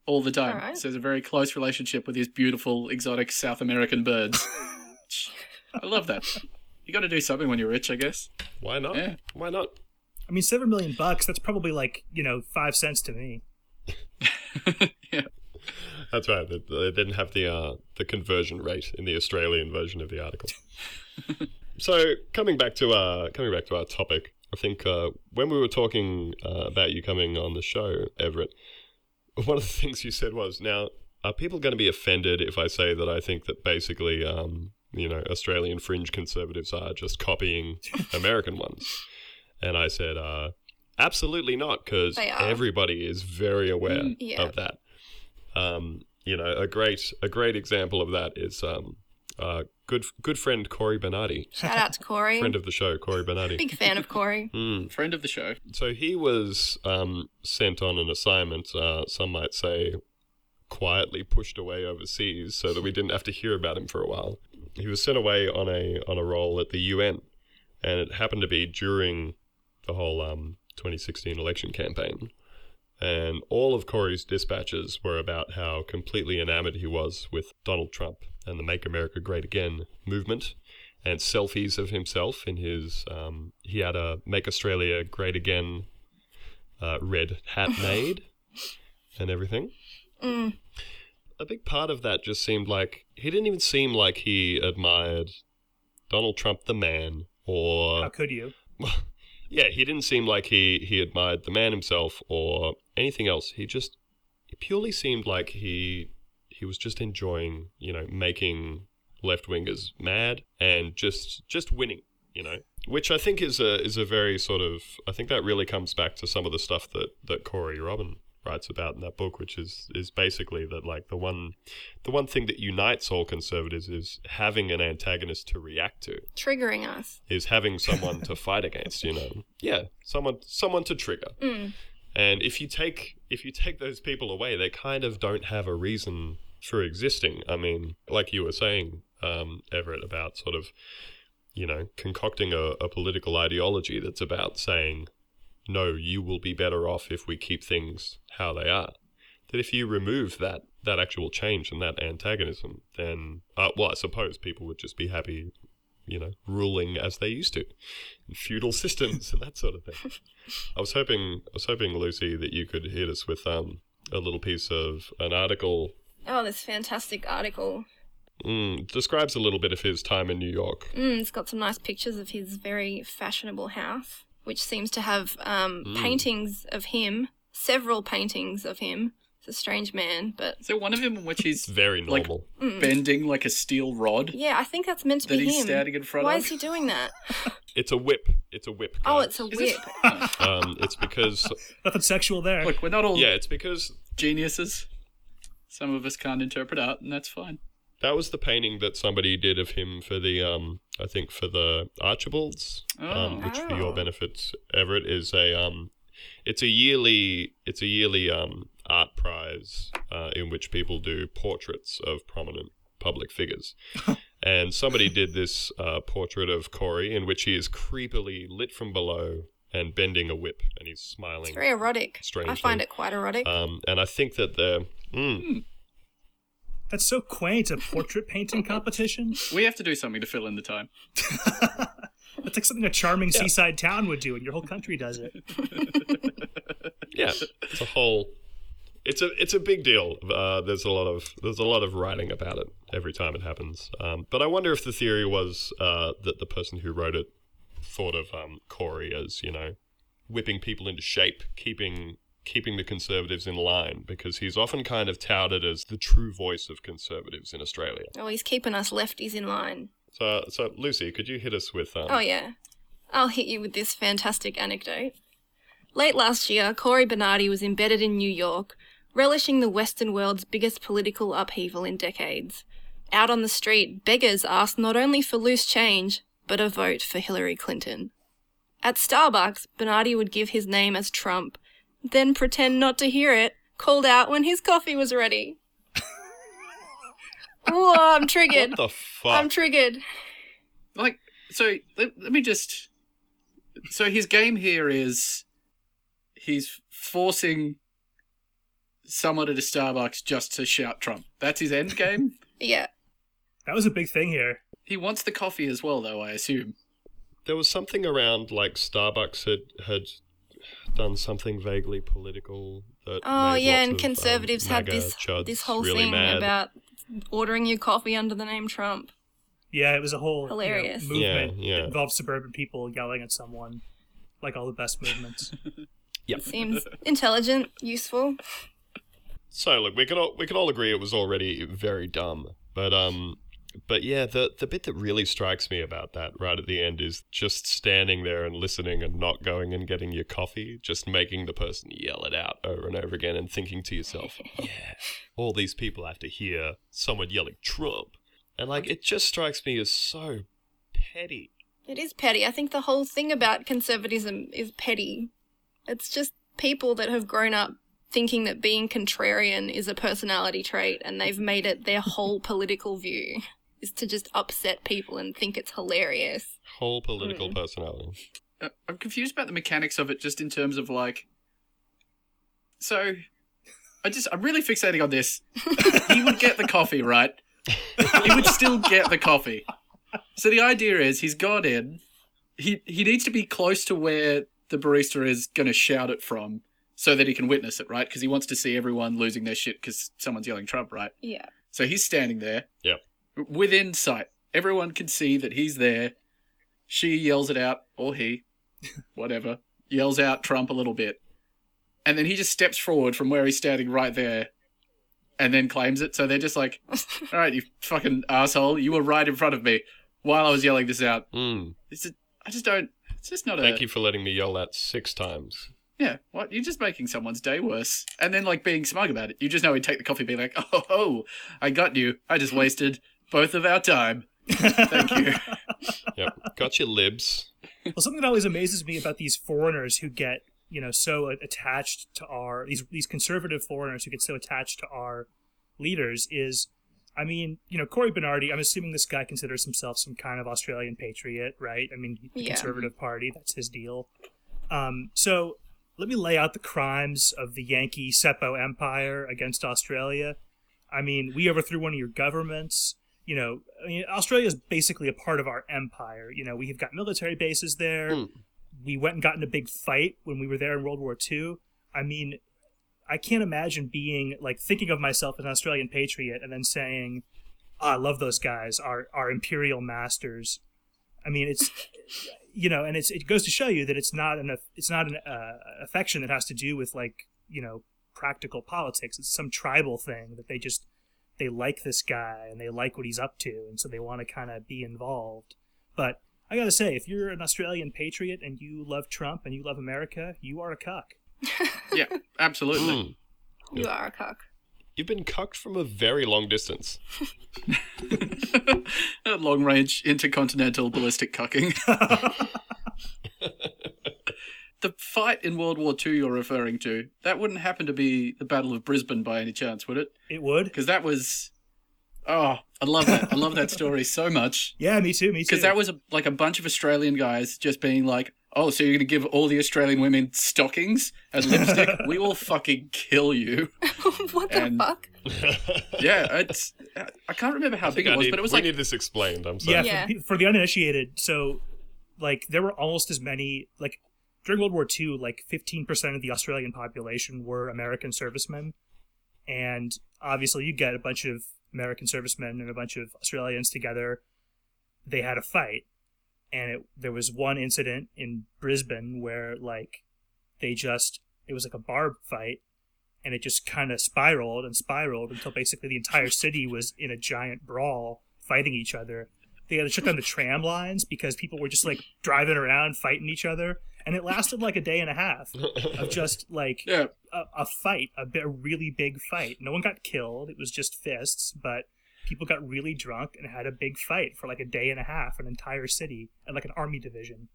B: all the time.
C: Alright.
B: So there's a very close relationship with his beautiful exotic South American birds. I love that. You got to do something when you're rich, I guess.
A: why not
B: Yeah.
A: why not
D: I mean, seven million bucks, that's probably like, you know, five cents to me. (laughs)
B: yeah.
A: That's right. They, they didn't have the uh, the conversion rate in the Australian version of the article. (laughs) so coming back to our coming back to our topic, I think uh, when we were talking uh, about you coming on the show, Everett, one of the (laughs) things you said was, "Now, are people going to be offended if I say that I think that basically, um, you know, Australian fringe conservatives are just copying (laughs) American ones?" And I said, uh, "Absolutely not, because everybody is very aware
B: Mm,
C: yeah.
A: of that." Um, you know, a great a great example of that is um, uh, good good friend Cory Bernardi,
C: Shout out to Cory.
A: friend of the show, Cory Bernardi.
C: Big fan of Cory. (laughs)
A: Mm.
B: Friend of the show.
A: So he was um, sent on an assignment. Uh, some might say quietly pushed away overseas, so that we didn't have to hear about him for a while. He was sent away on a on a role at the UN, and it happened to be during the whole um, 2016 election campaign. And all of Cory's dispatches were about how completely enamored he was with Donald Trump and the Make America Great Again movement, and selfies of himself in his. Um, he had a Make Australia Great Again uh, red hat (laughs) made and everything.
C: Mm.
A: A big part of that just seemed like he didn't even seem like he admired Donald Trump the man or
D: How could you? (laughs)
A: yeah, he didn't seem like he he admired the man himself or anything else. He just it purely seemed like he he was just enjoying, you know, making left wingers mad and just just winning. You know, which I think is a is a very sort of I think that really comes back to some of the stuff that that Corey Robin writes about in that book, which is is basically that like the one the one thing that unites all conservatives is having an antagonist to react to,
C: Triggering us.
A: is having someone to (laughs) fight against. You know, yeah, someone someone to trigger.
C: Mm.
A: And if you take if you take those people away, they kind of don't have a reason for existing. I mean, like you were saying, um, Everett, about sort of, you know, concocting a, a political ideology that's about saying, no, you will be better off if we keep things how they are. That if you remove that that actual change and that antagonism, then uh, well, I suppose people would just be happy, you know, ruling as they used to, in feudal systems and that sort of thing. (laughs) I was hoping, I was hoping, Lucy, that you could hit us with um, a little piece of an article.
C: Oh, this fantastic article.
A: Mm, describes a little bit of his time in New York.
C: Mm, it's got some nice pictures of his very fashionable house, which seems to have um,
A: Mm.
C: paintings of him, several paintings of him. It's a strange man, but
B: so one of him in which (laughs) he's
A: It's very
B: Like-
A: normal.
C: mm.
B: bending like a steel rod
C: yeah, I think that's meant to
B: that
C: be
B: he's
C: him.
B: standing in front
C: Why
B: of?
C: is he doing that? (laughs)
A: it's a whip. It's a whip.
C: Oh, it's a
B: Is
C: whip. (laughs)
B: it?
A: Um, it's because
D: Nothing sexual there.
B: Look, we're not all
A: yeah, it's because
B: geniuses. Some of us can't interpret art, and that's fine.
A: That was the painting that somebody did of him for the um, I think for the Archibalds, um,
B: Oh.
A: which for your benefit, Everett, is a um, it's a yearly it's a yearly um art prize uh, in which people do portraits of prominent public figures. (laughs) and somebody did this uh, portrait of Cory in which he is creepily lit from below and bending a whip and he's smiling.
C: It's very erotic. I find it quite erotic.
A: Um, and I think that the mm,
D: That's so quaint. A portrait painting competition. (laughs)
B: We have to do something to fill in the time. (laughs)
D: That's like something a charming
A: Yeah.
D: seaside town would do, and your whole country does it. (laughs)
A: yeah, it's a whole. It's a it's a big deal. Uh, there's a lot of there's a lot of writing about it every time it happens. Um, but I wonder if the theory was uh, that the person who wrote it thought of um, Cory as you know whipping people into shape, keeping keeping the conservatives in line, because he's often kind of touted as the true voice of conservatives in Australia.
C: oh, he's keeping us lefties in line.
A: So so Lucy, could you hit us with um,
C: Oh, yeah. I'll hit you with this fantastic anecdote. Late last year, Cory Bernardi was embedded in New York, relishing the Western world's biggest political upheaval in decades. Out on the street, beggars asked not only for loose change, but a vote for Hillary Clinton. At Starbucks, Bernardi would give his name as Trump, then pretend not to hear it, called out when his coffee was ready. (laughs) oh, I'm triggered.
A: what the fuck?
C: I'm triggered.
B: Like, so let, let me just. So his game here is he's forcing someone at a Starbucks just to shout Trump. That's his end game. (laughs)
C: Yeah.
D: That was a big thing here.
B: he wants the coffee as well, though. I assume.
A: there was something around like Starbucks had had done something vaguely political. That
C: Oh yeah, and
A: of,
C: conservatives
A: um,
C: have
A: MAGA
C: this
A: chuds
C: this whole
A: really
C: thing
A: mad.
C: about ordering your coffee under the name Trump.
D: Yeah, it was a whole you know,
C: Hilarious.
D: movement
A: Yeah, yeah.
D: that involved suburban people yelling at someone, like all the best movements. (laughs)
C: Seems intelligent, useful.
A: So look, we can all we can all agree it was already very dumb, but um, but yeah, the the bit that really strikes me about that right at the end is just standing there and listening and not going and getting your coffee, just making the person yell it out over and over again and thinking to yourself, (laughs) yeah, all these people have to hear someone yelling Trump, and like it just strikes me as so petty.
C: It is petty. I think the whole thing about conservatism is petty. It's just people that have grown up thinking that being contrarian is a personality trait and they've made it their whole political view is to just upset people and think it's hilarious.
A: Whole political personality.
B: Uh, I'm confused about the mechanics of it, just in terms of like. So, I just I'm really fixating on this. he would get the coffee, right? He would still get the coffee. So the idea is he's got in. He he needs to be close to where the barista is going to shout it from, so that he can witness it, right? Because he wants to see everyone losing their shit because someone's yelling Trump, right?
C: Yeah.
B: So he's standing there.
A: Yep.
B: Within sight. Everyone can see that he's there. She yells it out, or he, (laughs) whatever, yells out Trump a little bit. And then he just steps forward from where he's standing right there and then claims it. So they're just like, (laughs) all right, you fucking asshole, you were right in front of me while I was yelling this out.
A: Mm.
B: It's just, I just don't. It's just not a.
A: Thank you for letting me yell that six times.
B: Yeah, what? You're just making someone's day worse. And then, like, being smug about it. You just know he'd take the coffee and be like, oh, oh, I got you. I just wasted both of our time. Thank you. (laughs)
A: Yep. Got your libs.
D: well, something that always amazes me about these foreigners who get you know so attached to our these these conservative foreigners who get so attached to our leaders is I mean, you know, Cory Bernardi, I'm assuming this guy considers himself some kind of Australian patriot, right? I mean, the
C: Yeah.
D: Conservative Party, that's his deal. Um, so let me lay out the crimes of the Yankee Seppo Empire against Australia. I mean, we overthrew one of your governments. You know, I mean, Australia is basically a part of our empire. You know, we have got military bases there.
A: Hmm.
D: We went and got in a big fight when we were there in World War II. I mean, I can't imagine being like thinking of myself as an Australian patriot and then saying, oh, "I love those guys, our our imperial masters." I mean, it's you know, and it's it goes to show you that it's not an it's not an uh, affection that has to do with like you know practical politics. It's some tribal thing that they just they like this guy and they like what he's up to, and so they want to kind of be involved. But I gotta say, if you're an Australian patriot and you love Trump and you love America, you are a cuck. (laughs)
B: Yeah, absolutely.
A: Mm.
C: You are a cock.
A: You've been cucked from a very long distance. (laughs) (laughs)
B: Long range intercontinental ballistic cucking. The fight in World War II you're referring to, that wouldn't happen to be the Battle of Brisbane by any chance, would it?
D: It would.
B: Because that was. Oh, I love that. I love that story so much. (laughs)
D: Yeah, me too. Me too.
B: Because that was a, like a bunch of Australian guys just being like, oh, so you're going to give all the Australian women stockings and (laughs) lipstick? we will fucking kill you. (laughs)
C: what the
B: And-
C: fuck?
B: Yeah, it's. I can't remember how
A: I
B: big
A: think I
B: it was,
A: need-
B: but it was
A: we
B: like
A: need this explained. I'm sorry.
D: yeah,
C: Yeah.
D: For, for the uninitiated. So, like, there were almost as many like during World War II. Like, fifteen percent of the Australian population were American servicemen, and obviously, you get a bunch of American servicemen and a bunch of Australians together. They had a fight, and it there was one incident in Brisbane where like they just it was like a bar fight and it just kind of spiraled and spiraled until basically the entire city was in a giant brawl fighting each other they had to shut down the tram lines because people were just like driving around fighting each other and it lasted like a day and a half of (laughs) just like
B: yeah,
D: a, a fight a, a really big fight no one got killed it was just fists but people got really drunk and had a big fight for like a day and a half an entire city and like an army division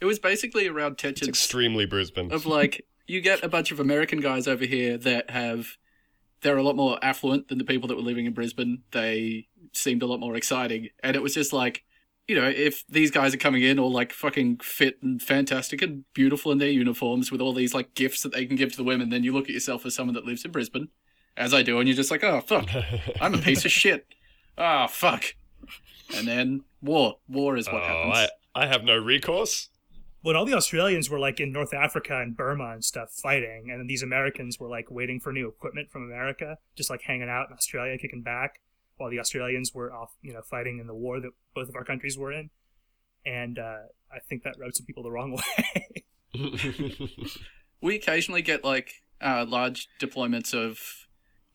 B: it was basically around
A: It's
B: tensions
A: extremely Brisbane.
B: of like (laughs) you get a bunch of American guys over here that have they're a lot more affluent than the people that were living in Brisbane. They seemed a lot more exciting, and it was just like. You know, if these guys are coming in all like fucking fit and fantastic and beautiful in their uniforms with all these like gifts that they can give to the women, then you look at yourself as someone that lives in Brisbane, as I do, and you're just like, oh fuck, (laughs) I'm a piece of shit. Ah fuck. And then war. War is what
A: oh,
B: happens.
A: I, I have no recourse.
D: when all the Australians were like in North Africa and Burma and stuff fighting, and then these Americans were like waiting for new equipment from America, just like hanging out in Australia, kicking back, while the Australians were off, you know, fighting in the war that both of our countries were in. And uh, I think that rubbed some people the wrong (laughs) way. (laughs)
B: we occasionally get like uh, large deployments of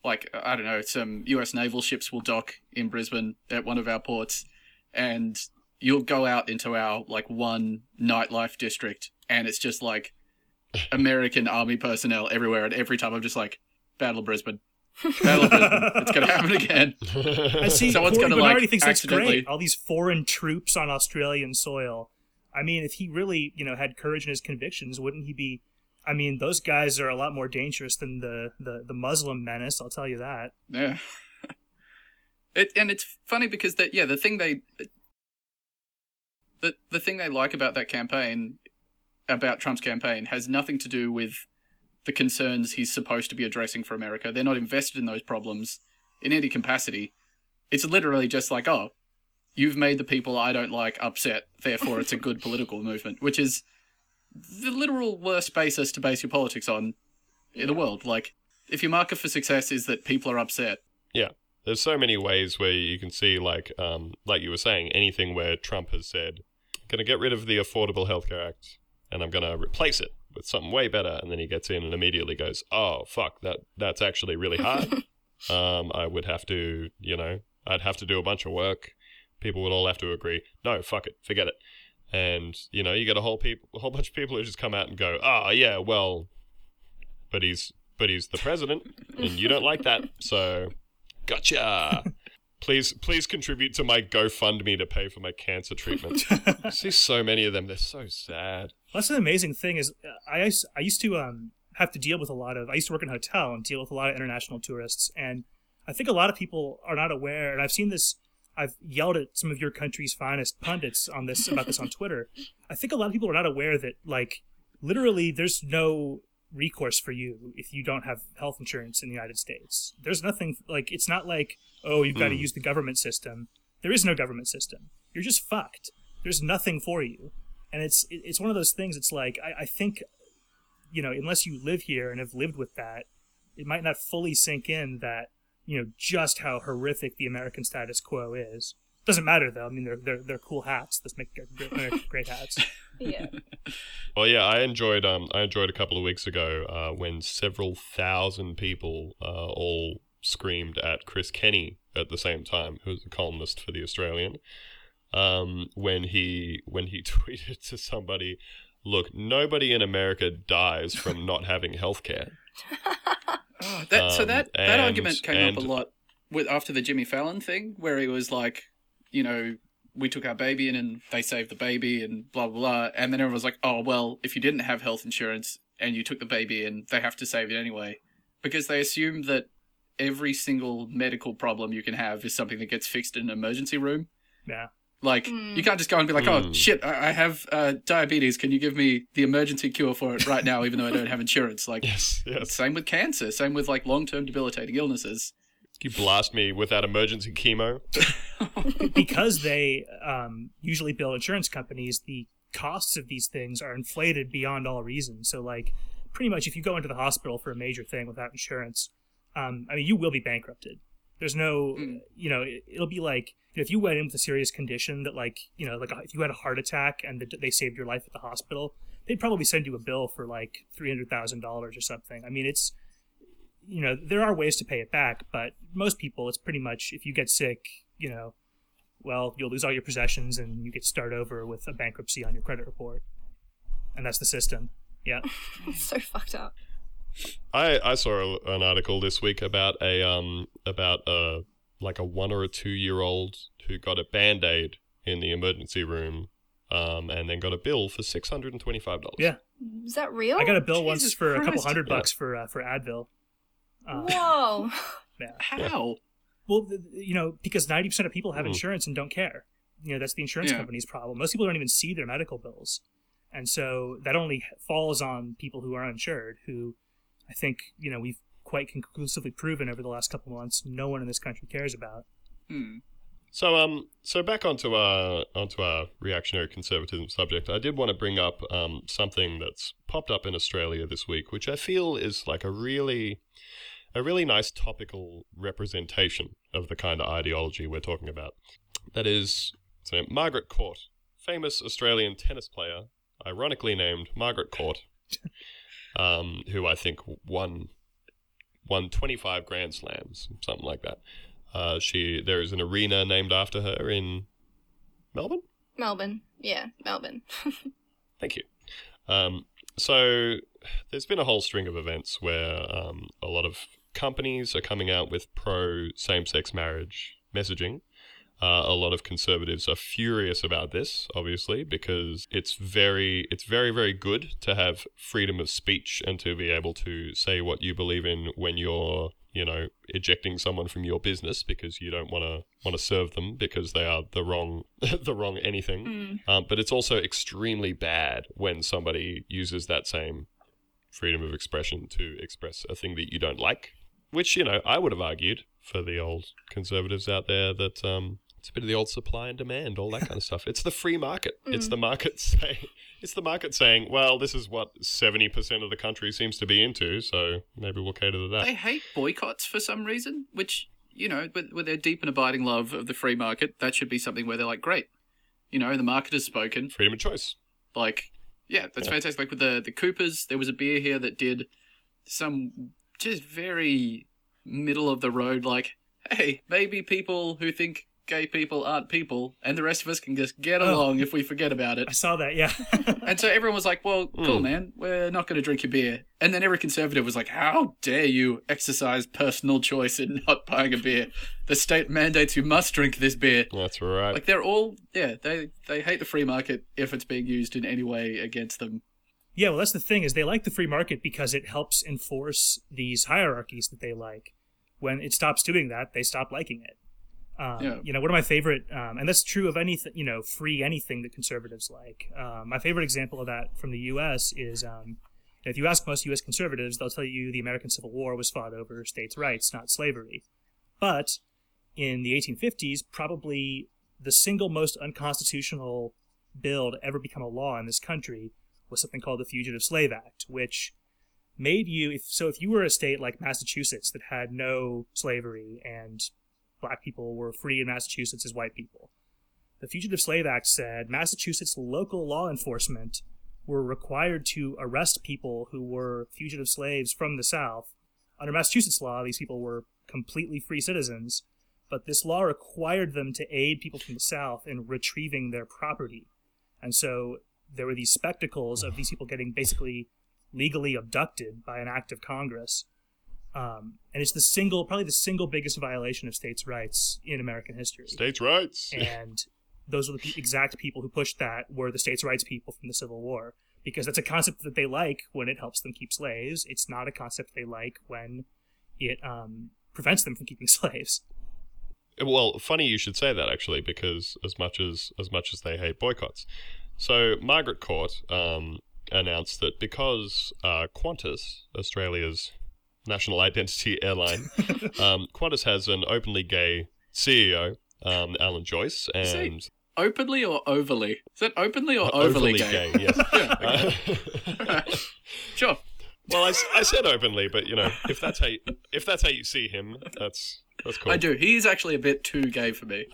B: like I don't know some U.S. naval ships will dock in Brisbane at one of our ports, and you'll go out into our like one nightlife district, and it's just like American army personnel everywhere, and every time I'm just like Battle Brisbane, Battle of Brisbane, it's gonna happen again.
D: I see.
B: Someone's
D: Cory
B: gonna,
D: Bernardi
B: like,
D: thinks that's great. All these foreign troops on Australian soil. I mean, if he really, you know, had courage in his convictions, wouldn't he be? I mean, those guys are a lot more dangerous than the the, the Muslim menace. I'll tell you that.
B: Yeah. (laughs) It and it's funny because that yeah the thing they the the thing they like about that campaign about Trump's campaign has nothing to do with the concerns he's supposed to be addressing for America. They're not invested in those problems in any capacity. It's literally just like, oh, you've made the people I don't like upset, therefore it's a good (laughs) political movement, which is the literal worst basis to base your politics on in the world. Like, if your marker for success is that people are upset, Yeah.
A: There's so many ways where you can see, like, um, like you were saying, anything where Trump has said, "I'm going to get rid of the Affordable Health Care Act, and I'm going to replace it with something way better," and then he gets in and immediately goes, "Oh fuck, that that's actually really hard." (laughs) Um, I would have to, you know, I'd have to do a bunch of work. People would all have to agree. No, fuck it, forget it. And you know, you get a whole people, a whole bunch of people who just come out and go, "Ah, yeah, well, but he's but he's the president, and you don't like that, so gotcha." (laughs) Please, please contribute to my GoFundMe to pay for my cancer treatment. (laughs) I see so many of them; they're so sad.
D: That's an amazing thing. Is uh, I used, I used to um, have to deal with a lot of. I used to work in a hotel and deal with a lot of international tourists, and I think a lot of people are not aware. And I've seen this. I've yelled at some of your country's finest pundits on this about this on (laughs) Twitter. I think a lot of people are not aware that like literally there's no recourse for you if you don't have health insurance in the United States. There's nothing like it's not like oh you've got to
A: Hmm.
D: use the government system. There is no government system. You're just fucked. There's nothing for you, and it's it's one of those things. It's like I, I think you know unless you live here and have lived with that, it might not fully sink in that you know just how horrific the American status quo is. Doesn't matter though. I mean, they're they're, they're cool hats. Let's make great, great- great hats. (laughs)
C: Yeah. (laughs)
A: Well, yeah, I enjoyed. Um, I enjoyed a couple of weeks ago uh, when several thousand people uh, all screamed at Chris Kenny at the same time, who's a columnist for the Australian. Um, when he when he (laughs) tweeted to somebody, "Look, nobody in America dies from not having health care."
B: Oh, that, so
A: Um,
B: that, that
A: and-
B: argument came up a lot with after the Jimmy Fallon thing, where he was like, you know, we took our baby in and they saved the baby and blah blah blah, and then everyone was like, oh well, if you didn't have health insurance and you took the baby in, they have to save it anyway, because they assume that every single medical problem you can have is something that gets fixed in an emergency room.
D: Yeah.
B: Like
C: Mm.
B: you can't just go and be like, "Oh
A: Mm.
B: shit, I I have uh, diabetes. Can you give me the emergency cure for it right now, even though I don't have insurance?" Like, (laughs)
A: Yes, yes.
B: same with cancer. Same with like long-term debilitating illnesses.
A: You blast me with that emergency chemo. (laughs)
D: because they um, usually bill insurance companies, the costs of these things are inflated beyond all reason. So, like, pretty much if you go into the hospital for a major thing without insurance, um, I mean, you will be bankrupted. There's no,
B: Mm.
D: you know, it, it'll be like if you went in with a serious condition that, like, you know, like if you had a heart attack and the, they saved your life at the hospital, they'd probably send you a bill for like three hundred thousand dollars or something. I mean, it's you know there are ways to pay it back, but most people it's pretty much if you get sick, you know, well you'll lose all your possessions and you get to start over with a bankruptcy on your credit report, and that's the system. Yeah, (laughs)
C: It's so fucked up.
A: I, I saw a, an article this week about a um about a like a one or a two year old who got a band aid in the emergency room, um, and then got a bill for six hundred and twenty five dollars.
D: Yeah.
C: Is that real?
D: I got a bill once
B: Jesus
D: for a couple
B: Christ.
D: hundred
A: Yeah.
D: bucks for uh, for Advil. Uh,
C: Whoa. (laughs)
D: yeah.
B: How?
D: Well, th- th- you know, because ninety percent of people have
A: Hmm.
D: insurance and don't care. You know, that's the insurance
B: Yeah.
D: company's problem. Most people don't even see their medical bills, and so that only falls on people who are uninsured. Who, I think, you know, we've quite conclusively proven over the last couple of months, no one in this country cares about.
B: Hmm.
A: So um, so back onto our onto our reactionary conservatism subject, I did want to bring up um something that's popped up in Australia this week, which I feel is like a really a really nice topical representation of the kind of ideology we're talking about. That is, so Margaret Court, famous Australian tennis player, ironically named Margaret Court, (laughs) um, who I think won won 25 Grand Slams, something like that. Uh, she there is an arena named after her in Melbourne.
C: Melbourne. Yeah, Melbourne. (laughs)
A: Thank you. Um, so there's been a whole string of events where um, a lot of companies are coming out with pro same-sex marriage messaging. Uh, a lot of conservatives are furious about this, obviously, because it's very, it's very, very good to have freedom of speech and to be able to say what you believe in when you're, you know, ejecting someone from your business because you don't want to want to serve them because they are the wrong, (laughs) the wrong anything.
C: Mm.
A: Um, but it's also extremely bad when somebody uses that same freedom of expression to express a thing that you don't like. Which, you know, I would have argued for the old conservatives out there that um, it's a bit of the old supply and demand, all that kind of stuff. It's the free market. (laughs) It's the market (laughs) saying, it's the market saying, well, this is what 70% of the country seems to be into, so maybe we'll cater to that.
B: They hate boycotts for some reason, which you know, with, with their deep and abiding love of the free market, that should be something where they're like, great, you know, the market has spoken.
A: Freedom of choice.
B: Like, yeah, that's
A: Yeah.
B: fantastic. Like with the the Coopers, there was a beer here that did some just very middle of the road, like, hey, maybe people who think gay people aren't people, and the rest of us can just get
D: Oh.
B: along if we forget about it.
D: I saw that. Yeah. (laughs)
B: And so everyone was like, well, cool,
A: Hmm.
B: man, we're not going to drink your beer. And then every conservative was like, how dare you exercise personal choice in not buying a beer? The state mandates you must drink this beer.
A: That's right.
B: Like, they're all, yeah, they, they hate the free market if it's being used in any way against them.
D: Yeah, well, that's the thing is they like the free market because it helps enforce these hierarchies that they like. When it stops doing that, they stop liking it. Um,
B: Yeah.
D: You know, one of my favorite, um, and that's true of anything, you know, free anything that conservatives like. Um, my favorite example of that from the U.S. is um, if you ask most U.S. conservatives, they'll tell you the American Civil War was fought over states' rights, not slavery. But in the 1850s, probably the single most unconstitutional bill to ever become a law in this country was something called the Fugitive Slave Act, which made you if so if you were a state like Massachusetts that had no slavery and black people were free in Massachusetts as white people. The Fugitive Slave Act said Massachusetts local law enforcement were required to arrest people who were fugitive slaves from the South. Under Massachusetts law, these people were completely free citizens, but this law required them to aid people from the South in retrieving their property. And so there were these spectacles of these people getting basically legally abducted by an act of Congress. Um, and it's the single, probably the single biggest violation of states' rights in American history.
A: States' rights. (laughs)
D: And those are the exact people who pushed that were the states' rights people from the Civil War. Because that's a concept that they like when it helps them keep slaves. It's not a concept they like when it um, prevents them from keeping (laughs) slaves.
A: Well, funny you should say that actually, because as much as as much as they hate boycotts, so Margaret Court um, announced that because uh, Qantas, Australia's national identity (laughs) airline, (laughs) um, Qantas has an openly gay CEO, um, Alan Joyce, and
B: Openly or overly? Is that openly or
A: uh,
B: overly, gay?
A: yes. (laughs)
B: Yeah,
A: Uh,
B: Sure.
A: well, I said openly, but you know, if that's how you, if that's how you see him, that's that's cool.
B: I do. He's actually a bit too gay for me.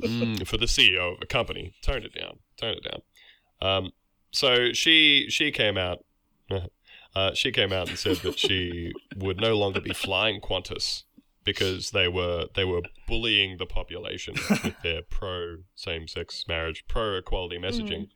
A: Mm, (laughs) for the CEO of a company. Tone it down. Tone it down. Um, so she she came out. (laughs) Uh, she came out and said that she would no longer be flying Qantas because they were they were bullying the population (laughs) with their pro same sex marriage, pro equality messaging.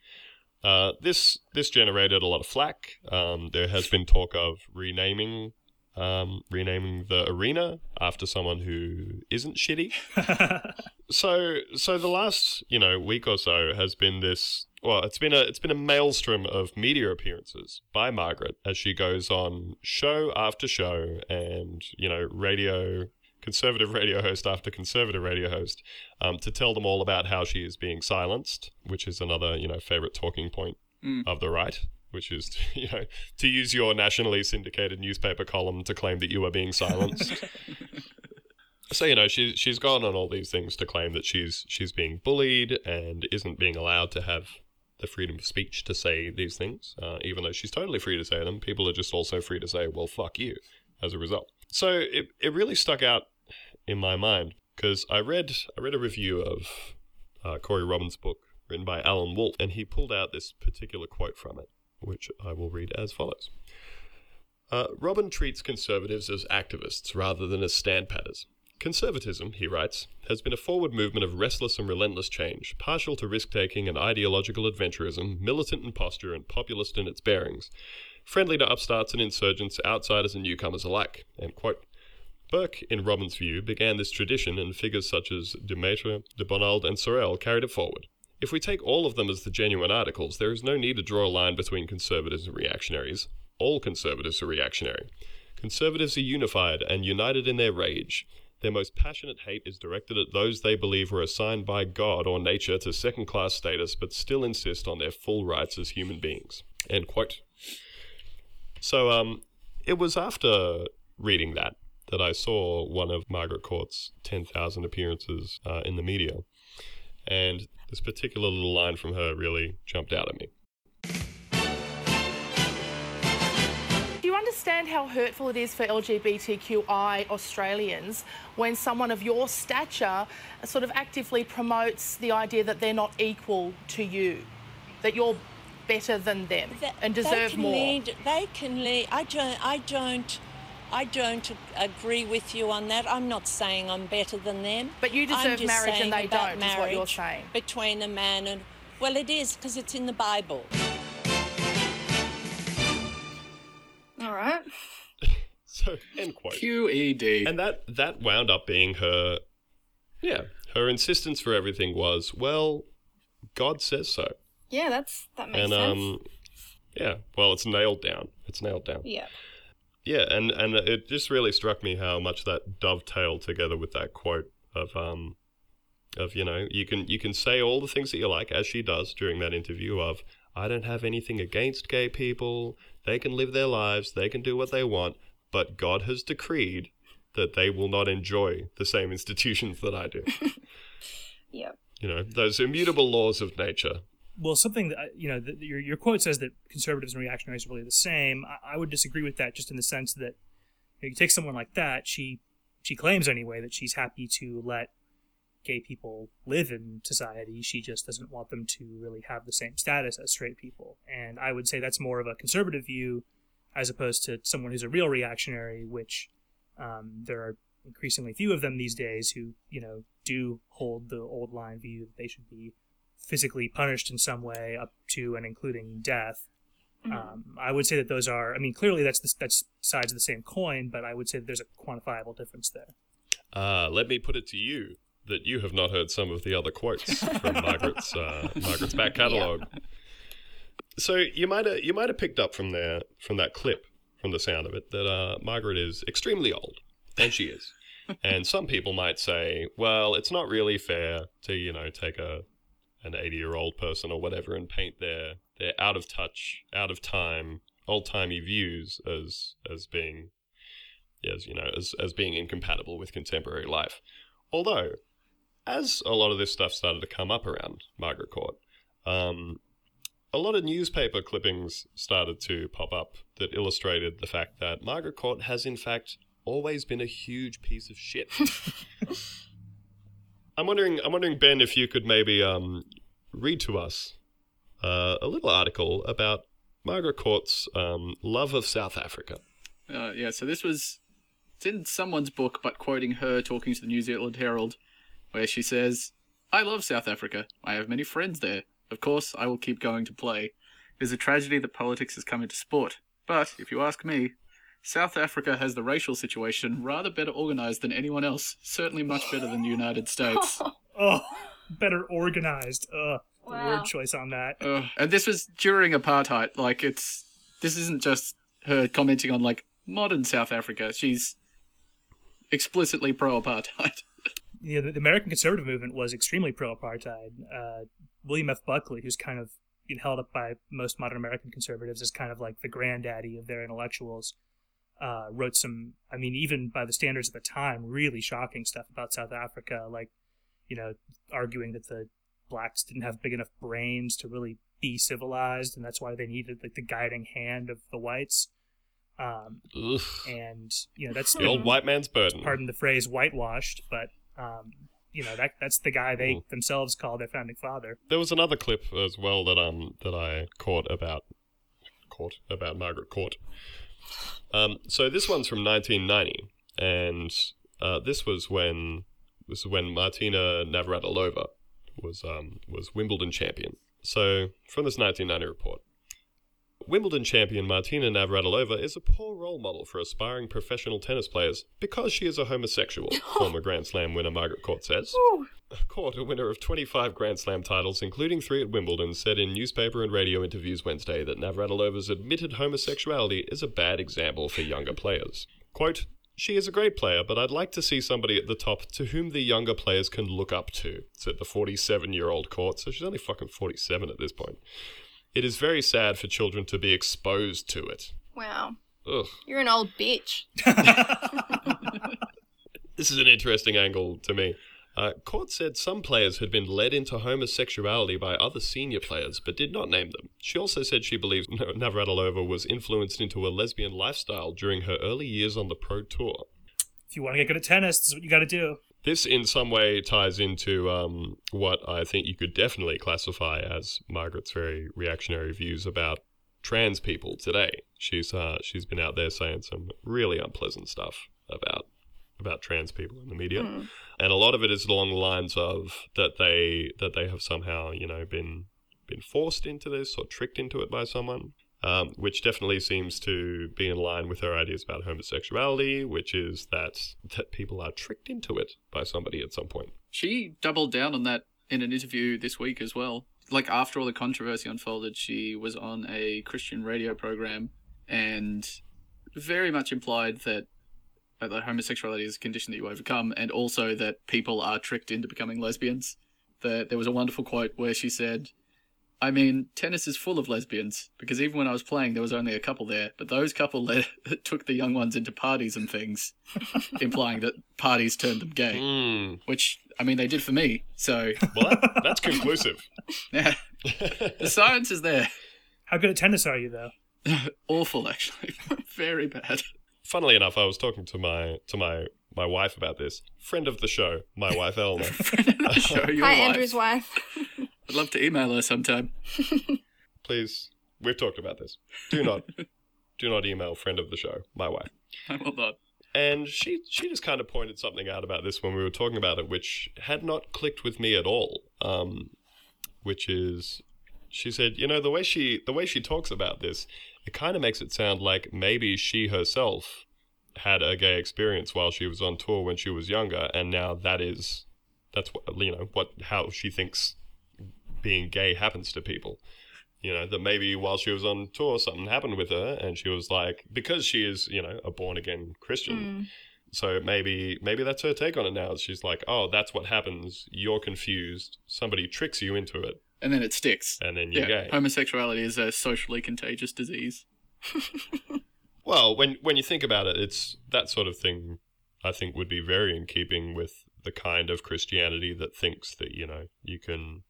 A: Uh, this this generated a lot of flack. Um, there has been talk of renaming um, renaming the arena after someone who isn't shitty. (laughs) So, so the last you know week or so has been this. Well, it's been a it's been a maelstrom of media appearances by Margaret as she goes on show after show, and you know radio conservative radio host after conservative radio host um, to tell them all about how she is being silenced, which is another you know favorite talking point
B: Mm.
A: of the right. Which is, (laughs) you know, to use your nationally syndicated newspaper column to claim that you are being silenced. (laughs) So you know she's she's gone on all these things to claim that she's she's being bullied and isn't being allowed to have the freedom of speech to say these things, uh, even though she's totally free to say them. People are just also free to say, "Well, fuck you," as a result. So it it really stuck out in my mind because I read I read a review of uh, Corey Robin's book written by Alan Wolfe, and he pulled out this particular quote from it, which I will read as follows. Uh, Robin treats conservatives as activists rather than as stand-patters. Conservatism, he writes, has been a forward movement of restless and relentless change, partial to risk taking and ideological adventurism, militant in posture and populist in its bearings, friendly to upstarts and insurgents, outsiders and newcomers alike. Burke, in Robin's view, began this tradition, and figures such as de Maistre, de Bonald, and Sorel carried it forward. If we take all of them as the genuine articles, there is no need to draw a line between conservatives and reactionaries. All conservatives are reactionary. Conservatives are unified and united in their rage. Their most passionate hate is directed at those they believe were assigned by God or nature to second class status but still insist on their full rights as human beings. End quote. So, um, it was after reading that that I saw one of Margaret Court's 10,000 appearances uh, in the media. And this particular little line from her really jumped out at me.
E: Do you understand how hurtful it is for LGBTQI Australians when someone of your stature sort of actively promotes the idea that they're not equal to you, that you're better than them
F: That-
E: and
F: they
E: deserve
F: can
E: more?
F: Lead, they can lead. I don't. I don't I don't agree with you on that. I'm not saying I'm better than them.
E: But you deserve marriage and they don't, is what you're saying.
F: Between a man and. Well, it is because it's in the Bible.
C: All right. (laughs)
A: So end quote.
B: QED.
A: And that that wound up being her yeah, her insistence for everything was, well, God says so.
C: Yeah, that's that makes
A: and
C: sense.
A: um yeah, well, it's nailed down. It's nailed down.
C: yeah.
A: Yeah, and and it just really struck me how much that dovetailed together with that quote of um of you know you can you can say all the things that you like as she does during that interview of I don't have anything against gay people. They can live their lives. They can do what they want. But God has decreed that they will not enjoy the same institutions that I do. (laughs)
C: Yep.
A: you know those immutable laws of nature.
D: Well, something that you know, the, your your quote says that conservatives and reactionaries are really the same. I, I would disagree with that, just in the sense that you, know, you take someone like that. She she claims anyway that she's happy to let gay people live in society. She just doesn't want them to really have the same status as straight people. And I would say that's more of a conservative view, as opposed to someone who's a real reactionary, which um, there are increasingly few of them these days who you know do hold the old line view that they should be physically punished in some way up to and including death. Um, I would say that those are. I mean, clearly that's the, that's sides of the same coin, but I would say that there's a quantifiable difference there.
A: Uh, let me put it to you that you have not heard some of the other quotes (laughs) from Margaret's uh, Margaret's back catalogue. So you might have you might have picked up from there from that clip from the sound of it that uh, Margaret is extremely old, and she is. (laughs) and some people might say, well, it's not really fair to you know take a an eighty year old person or whatever and paint their their out of touch, out of time, old timey views as as being as you know as as being incompatible with contemporary life. Although, as a lot of this stuff started to come up around Margaret Court, um, a lot of newspaper clippings started to pop up that illustrated the fact that Margaret Court has, in fact, always been a huge piece of shit. (laughs) I'm wondering, I'm wondering, Ben, if you could maybe um, read to us uh, a little article about Margaret Court's um, love of South Africa.
B: Uh, yeah, so this was it's in someone's book, but quoting her talking to the New Zealand Herald, where she says, "I love South Africa. I have many friends there. Of course, I will keep going to play. It is a tragedy that politics has come into sport. But if you ask me, South Africa has the racial situation rather better organized than anyone else. Certainly much better than the United States." (laughs)
D: Oh, better organized. Uh, the
C: Wow.
D: word choice on that.
B: Uh, and this was during apartheid. Like it's this isn't just her commenting on like modern South Africa. She's explicitly pro-apartheid. (laughs)
D: yeah, the, the American conservative movement was extremely pro-apartheid. Uh, William F. Buckley, who's kind of you held up by most modern American conservatives as kind of like the granddaddy of their intellectuals, uh, wrote some, I mean, even by the standards of the time, really shocking stuff about South Africa, like, you know, arguing that the blacks didn't have big enough brains to really be civilized, and that's why they needed like the guiding hand of the whites. Um, and you know that's
A: The old white man's burden.
D: pardon the phrase whitewashed, but um, you know that that's the guy they
A: Mm.
D: themselves call their founding father.
A: There was another clip as well that um that I caught about caught about Margaret Court. Um, so this one's from 1990, and uh, this was when this is when Martina Navratilova was um was Wimbledon champion. So from this 1990 report. Wimbledon champion Martina Navratilova is a poor role model for aspiring professional tennis players because she is a homosexual, (laughs) former Grand Slam winner Margaret Court says. Court, a winner of 25 Grand Slam titles, including three at Wimbledon, said in newspaper and radio interviews Wednesday that Navratilova's admitted homosexuality is a bad example for younger players. Quote, she is a great player, but I'd like to see somebody at the top to whom the younger players can look up to, said the 47 year old Court, so she's only fucking 47 at this point. It is very sad for children to be exposed to it.
C: Wow.
A: Ugh.
C: You're an old bitch. (laughs)
A: This is an interesting angle to me. Uh, Court said some players had been led into homosexuality by other senior players, but did not name them. She also said she believes (laughs) Navratilova was influenced into a lesbian lifestyle during her early years on the pro tour.
D: If you want to get good at tennis, this is what you got to do.
A: This, in some way, ties into um, what I think you could definitely classify as Margaret's very reactionary views about trans people today. She's uh, she's been out there saying some really unpleasant stuff about about trans people in the media, and a lot of it is along the lines of that they that they have somehow you know been been forced into this or tricked into it by someone. Um, which definitely seems to be in line with her ideas about homosexuality, which is that that people are tricked into it by somebody at some point.
B: She doubled down on that in an interview this week as well. Like after all the controversy unfolded, she was on a Christian radio program and very much implied that uh, that homosexuality is a condition that you overcome, and also that people are tricked into becoming lesbians. That there was a wonderful quote where she said, "I mean, tennis is full of lesbians because even when I was playing, there was only a couple there, but those couple led, (laughs) took the young ones into parties and things, (laughs) implying that parties turned them gay."
A: Mm,
B: Which I mean, they did for me. So (laughs)
A: well, that, that's conclusive.
B: yeah, the science is there.
D: How good at tennis are you, though?
B: Awful, actually, very bad.
A: Funnily enough, I was talking to my to my my wife about this. Friend of the show, my wife Eleanor.
B: Show your
C: Hi,
B: wife.
C: Andrew's wife.
B: I'd love to email her sometime. (laughs)
A: Please, we've talked about this. Do not, (laughs) do not email friend of the show, my wife.
B: I will not.
A: And she she just kind of pointed something out about this when we were talking about it, which had not clicked with me at all. Um, which is, she said, you know, the way she the way she talks about this, it kind of makes it sound like maybe she herself had a gay experience while she was on tour when she was younger, and now that is that's what you know what how she thinks being gay happens to people. You know, that maybe while she was on tour, something happened with her, and she was like, because she is, you know, a born again Christian, hmm. so maybe maybe that's her take on it now. She's like, oh, that's what happens. You're confused. Somebody tricks you into it,
B: And then it sticks.
A: and then you're
B: yeah,
A: gay.
B: homosexuality is a socially contagious disease. (laughs)
A: Well, when when you think about it, it's that sort of thing. I think would be very in keeping with the kind of Christianity that thinks that you know you can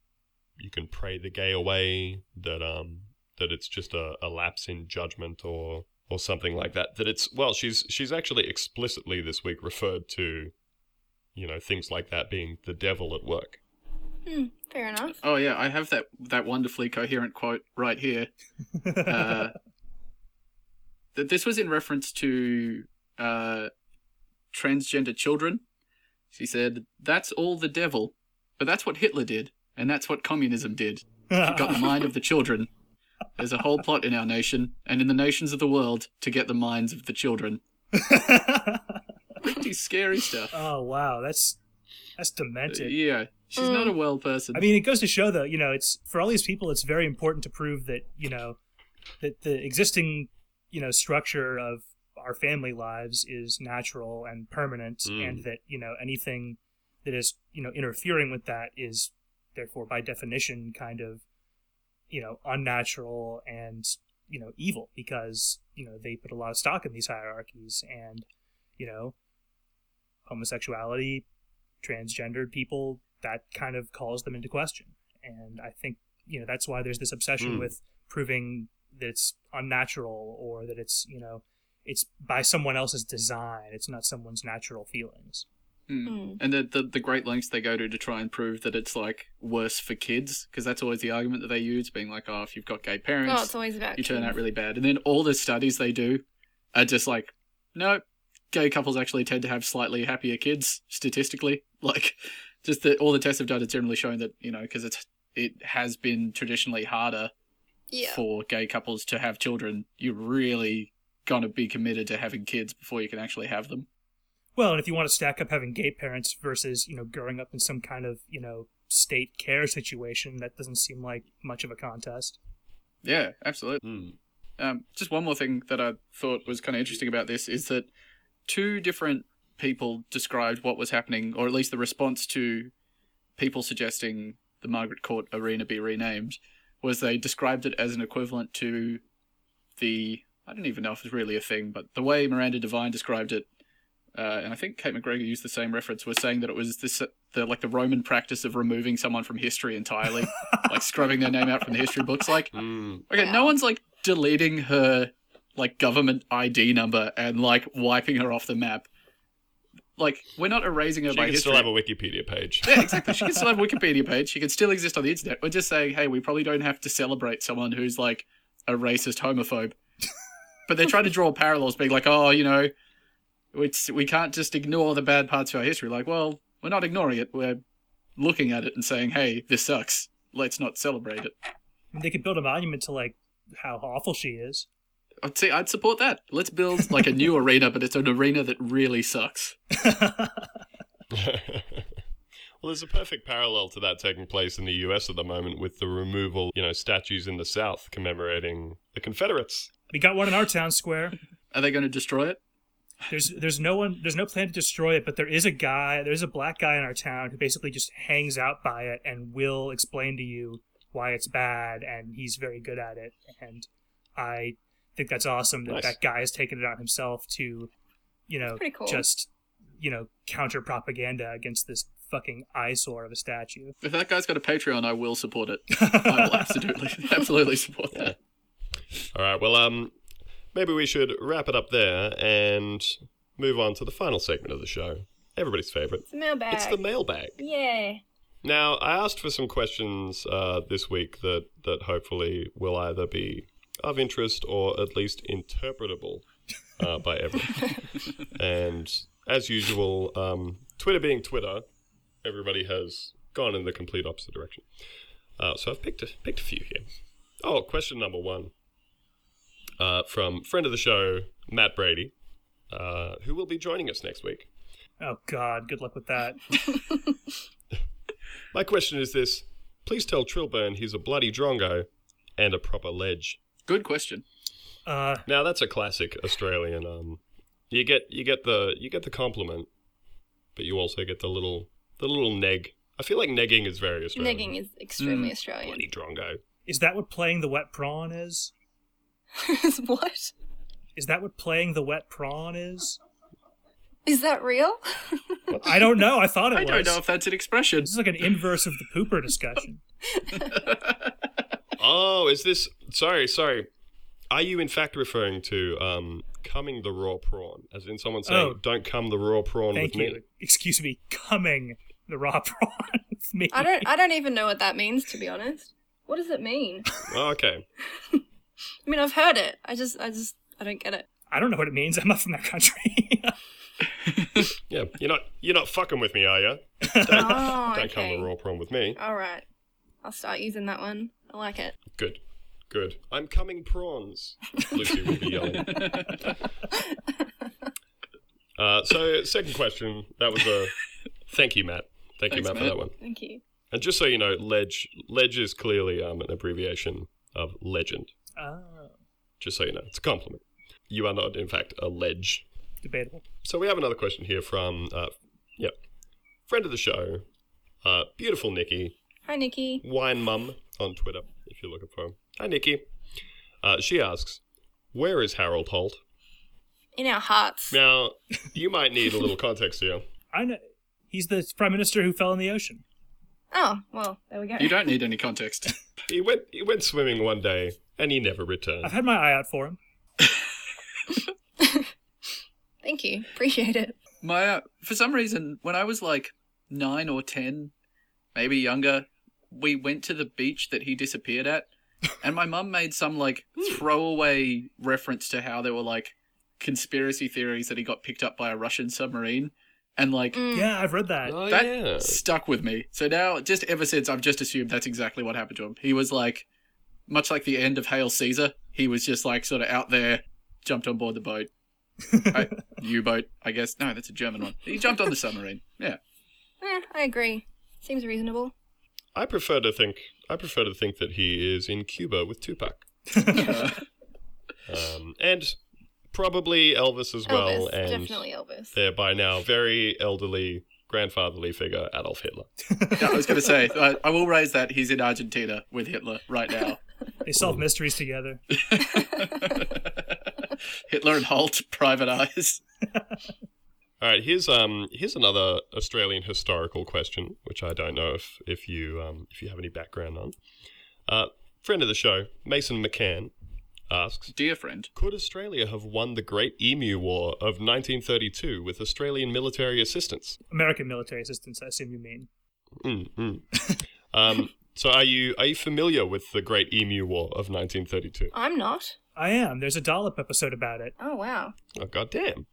A: you can pray the gay away. That um that it's just a, a lapse in judgment or or something like that. That it's well, she's she's actually explicitly this week referred to, you know, things like that being the devil at work.
C: Hmm, fair enough.
B: Oh yeah, I have that that wonderfully coherent quote right here. Uh, (laughs) that this was in reference to uh, transgender children. She said, "That's all the devil, but that's what Hitler did, and that's what communism did. He got the (laughs) mind of the children. There's a whole plot in our nation and in the nations of the world to get the minds of the children. (laughs) Pretty scary stuff.
D: oh wow, that's that's
B: Uh,
D: demented.
B: yeah, she's not a well person.
D: I mean, it goes to show though, you know, it's for all these people, it's very important to prove that you know that the existing you know structure of our family lives is natural and permanent,
A: Mm.
D: and that you know anything that is you know interfering with that is therefore by definition kind of you know unnatural and you know evil because you know they put a lot of stock in these hierarchies and you know homosexuality transgendered people that kind of calls them into question. And i think you know that's why there's this obsession
A: Mm.
D: with proving that it's unnatural or that it's you know it's by someone else's design. It's not someone's natural feelings
B: Mm. And the, the the great lengths they go to to try and prove that it's like worse for kids, because that's always the argument that they use, being like, oh, if you've got gay parents,
C: Oh, it's always about
B: you turn out really bad. And then all the studies they do are just like, no, gay couples actually tend to have slightly happier kids statistically. (laughs) Like, just that all the tests have done is generally showing that you know because it's it has been traditionally harder
C: Yeah.
B: for gay couples to have children. You're really gonna be committed to having kids before you can actually have them.
D: Well and if you want to stack up having gay parents versus you know growing up in some kind of you know state care situation that doesn't seem like much of a contest
B: Yeah, absolutely.
A: Mm.
B: Um, just one more thing that I thought was kind of interesting about this is that two different people described what was happening, or at least the response to people suggesting the Margaret Court Arena be renamed, was they described it as an equivalent to the I don't even know if it's really a thing, but the way Miranda Devine described it, uh, and I think Cate McGregor used the same reference, was saying that it was this the like the Roman practice of removing someone from history entirely, (laughs) like scrubbing their name out from the history books. Like, (laughs)
A: Mm.
B: Okay, no one's like deleting her like government ID number and like wiping her off the map. Like, we're not erasing her
A: She
B: by
A: can
B: history.
A: still have a Wikipedia page.
B: yeah, exactly. She can still have (laughs) a Wikipedia page. She can still exist on the internet. We're just saying, hey, we probably don't have to celebrate someone who's like a racist homophobe. but they're trying to draw parallels, being like, oh, you know, it's we can't just ignore the bad parts of our history. Like, well, we're not ignoring it. We're looking at it and saying, hey, this sucks. Let's not celebrate it.
D: They could build a monument to like how awful she is.
B: I'd say I'd support that. Let's build like a new (laughs) arena, but it's an arena that really sucks. (laughs)
A: well, there's a perfect parallel to that taking place in the US at the moment with the removal, you know, statues in the South commemorating the Confederates.
D: We got one in our town square.
B: Are they going to destroy it?
D: There's there's no one there's no plan to destroy it, but there is a guy there's a black guy in our town who basically just hangs out by it and will explain to you why it's bad, and he's very good at it. And I think that's awesome that
A: Nice.
D: that guy has taken it on himself to, you know,
C: cool.
D: just you know counter propaganda against this fucking eyesore of a statue.
B: If that guy's got a Patreon, I will support it. (laughs) I will absolutely, absolutely support that.
A: All right, well, um, maybe we should wrap it up there and move on to the final segment of the show. Everybody's favorite.
C: It's a mailbag.
A: It's the mailbag.
C: yeah.
A: Now, I asked for some questions uh, this week that, that hopefully will either be of interest or at least interpretable uh, by everyone. (laughs) and as usual, um, Twitter being Twitter, everybody has gone in the complete opposite direction. Uh, so I've picked a, picked a few here. Oh, question number one uh, from friend of the show, Matt Brady, uh, who will be joining us next week.
D: Oh God, good luck with that. (laughs)
A: My question is this: Please tell Trilburn he's a bloody drongo and a proper ledge.
B: Good question.
D: Uh,
A: Now that's a classic Australian. Um, you get you get the you get the compliment, but you also get the little the little neg. I feel like negging is very Australian.
C: Negging is extremely
B: Mm.
C: Australian.
A: bloody drongo.
D: is that what playing the wet prawn is? (laughs)
C: what?
D: Is that what playing the wet prawn is?
C: Is that real?
D: I don't know. I thought it
B: I
D: was.
B: I don't know if that's an expression.
D: This is like an inverse of the pooper discussion. (laughs)
A: Oh, is this? Sorry, sorry. Are you in fact referring to um, coming the raw prawn, as in someone saying,
D: Oh.
A: "Don't come the raw prawn
D: Thank
A: with
D: you.
A: me"?
D: Excuse me. Coming the raw (laughs) prawn with me.
C: I don't. I don't even know what that means, to be honest. What does it mean?
A: Oh, okay.
C: I mean, I've heard it. I just, I just, I don't get it.
D: I don't know what it means. (laughs) I'm not from that country. (laughs)
A: Yeah, you're not you're not fucking with me, are you? (laughs)
C: Oh,
A: Don't come the
C: okay.
A: raw prawn with me.
C: All right. I'll start using that one. I like it.
A: Good, good. I'm coming prawns. Lucy will be yelling. Uh, so, second question. That was a thank you, Matt. Thank you,
B: Thanks,
A: Matt, for that one.
C: Thank you.
A: And just so you know, ledge ledge is clearly um, an abbreviation of legend.
D: Oh,
A: Just so you know, it's a compliment. You are not, in fact, a ledge.
D: debatable.
A: So we have another question here from, uh, yeah, friend of the show, uh, beautiful Nikki,
C: Hi, Nikki.
A: Wine Mum on Twitter, if you're looking for him. Hi, Nikki. Uh, she asks, "Where is Harold Holt?"
C: In our hearts.
A: Now, you might need a little (laughs) context here.
D: I know. He's the prime minister who fell in the ocean.
C: Oh, well, there we go.
B: You don't need any context. (laughs)
A: He went he went swimming one day and he never returned.
D: I've had my eye out for him. (laughs)
C: Thank you. Appreciate it.
B: My uh, for some reason, when I was like nine or ten, maybe younger, we went to the beach that he disappeared at, (laughs) and my mum made some like throwaway reference to how there were like conspiracy theories that he got picked up by a Russian submarine, and like
C: Mm.
D: Yeah, I've read that.
A: Oh
B: that
A: yeah.
B: stuck with me. So now, just ever since, I've just assumed that's exactly what happened to him. He was like, much like the end of Hail Caesar, he was just like sort of out there, jumped on board the boat. (laughs) I- U-boat, I guess. No, that's a German one. He jumped on the submarine. Yeah.
C: Eh, I agree. Seems reasonable.
A: I prefer to think I prefer to think that he is in Cuba with Tupac. (laughs) um, and probably Elvis as well,
C: Elvis.
A: and
C: Definitely Elvis.
A: their by now very elderly grandfatherly figure Adolf Hitler. (laughs)
B: Yeah, I was going to say, I, I will raise that he's in Argentina with Hitler right now. (laughs)
D: They solve mysteries together. (laughs)
B: Hitler and Holt, private eyes.
A: All right, here's um here's another Australian historical question, which I don't know if if you um if you have any background on. Uh, friend of the show, Mason McCann, asks,
B: Dear friend,
A: could Australia have won the Great Emu War of 1932 with Australian military assistance?
D: American military assistance, I assume you mean.
A: Mm, mm. (laughs) um, So are you are you familiar with the Great Emu War of 1932?
C: I'm not.
D: I am. There's a dollop episode about it.
C: Oh wow.
A: Oh goddamn!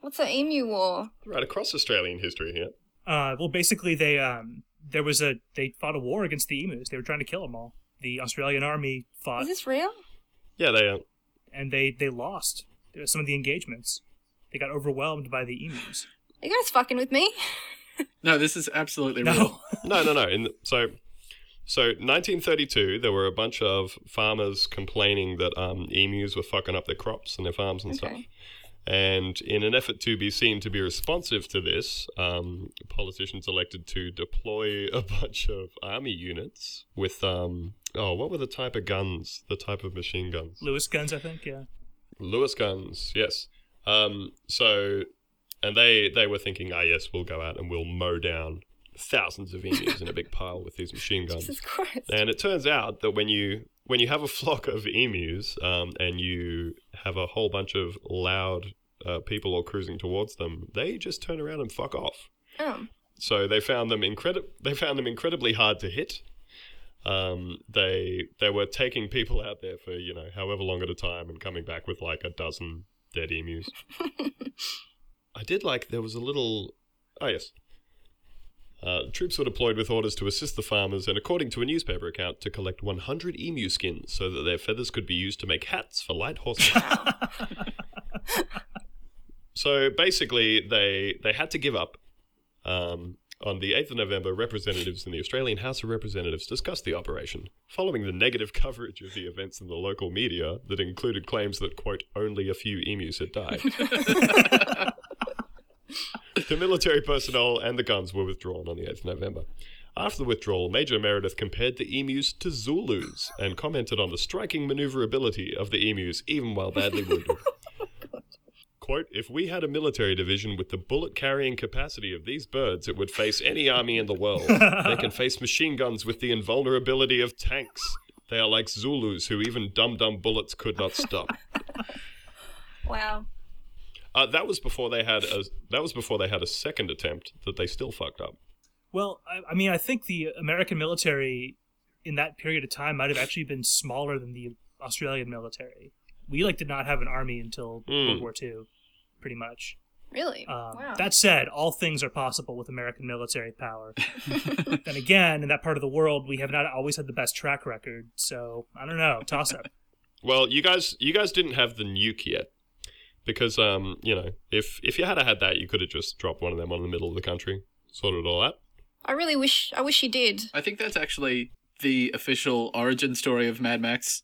C: What's the emu war?
A: Right across Australian history here.
D: Uh, well, basically, they um, there was a they fought a war against the emus. They were trying to kill them all. The Australian army fought,
C: Is this real?
A: Yeah, they are.
D: and they they lost some of the engagements. They got overwhelmed by the emus.
C: Are you guys fucking with me?
B: No, this is absolutely real.
D: No, (laughs)
A: No, no, no. In the, so, so 1932, there were a bunch of farmers complaining that um, emus were fucking up their crops and their farms and stuff.
C: Okay.
A: And in an effort to be seen to be responsive to this, um, politicians elected to deploy a (laughs) bunch of army units with um, oh, what were the type of guns? The type of machine guns?
D: Lewis guns, I think. Yeah.
A: Lewis guns, yes. Um, so, and they they were thinking, ah, yes, we'll go out and we'll mow down thousands of emus in a big pile with these machine guns.
C: Jesus Christ.
A: And it turns out that when you when you have a flock of emus um, and you have a whole bunch of loud uh, people all cruising towards them, they just turn around and fuck off.
C: Oh.
A: So they found them incredi- They found them incredibly hard to hit. Um, they they were taking people out there for you know however long at a time and coming back with like a dozen dead emus. (laughs) I did like there was a little. Oh yes. Uh, troops were deployed with orders to assist the farmers and, according to a newspaper account, to collect 100 emu skins so that their feathers could be used to make hats for light horses. (laughs) so basically, they they had to give up. Um, on the 8th of November, representatives in the Australian House of Representatives discussed the operation, following the negative coverage of the events in the local media that included claims that, quote, only a few emus had died. (laughs) the military personnel and the guns were withdrawn on the 8th of November. After the withdrawal, Major Meredith compared the emus to Zulus and commented on the striking maneuverability of the emus, even while badly wounded. (laughs) Quote, if we had a military division with the bullet carrying capacity of these birds, it would face any army in the world. they can (laughs) face machine guns with the invulnerability of tanks. They are like Zulus who even dum dum bullets could not stop. (laughs)
C: Wow.
A: Uh, that was before they had a that was before they had a second attempt that they still fucked up.
D: Well, I, I mean, I think the American military in that period of time might have actually been smaller than the Australian military. We like did not have an army until
A: Mm.
D: World War II, pretty much.
C: Really?
D: Um,
C: wow.
D: That said, all things are possible with American military power. (laughs) then again, in that part of the world, we have not always had the best track record. So I don't know. Toss up. (laughs)
A: Well, you guys you guys didn't have the nuke yet. Because um, you know, if if you had had that, you could have just dropped one of them on the middle of the country, sorted it all out.
C: I really wish. I wish you did.
B: I think that's actually the official origin story of Mad Max.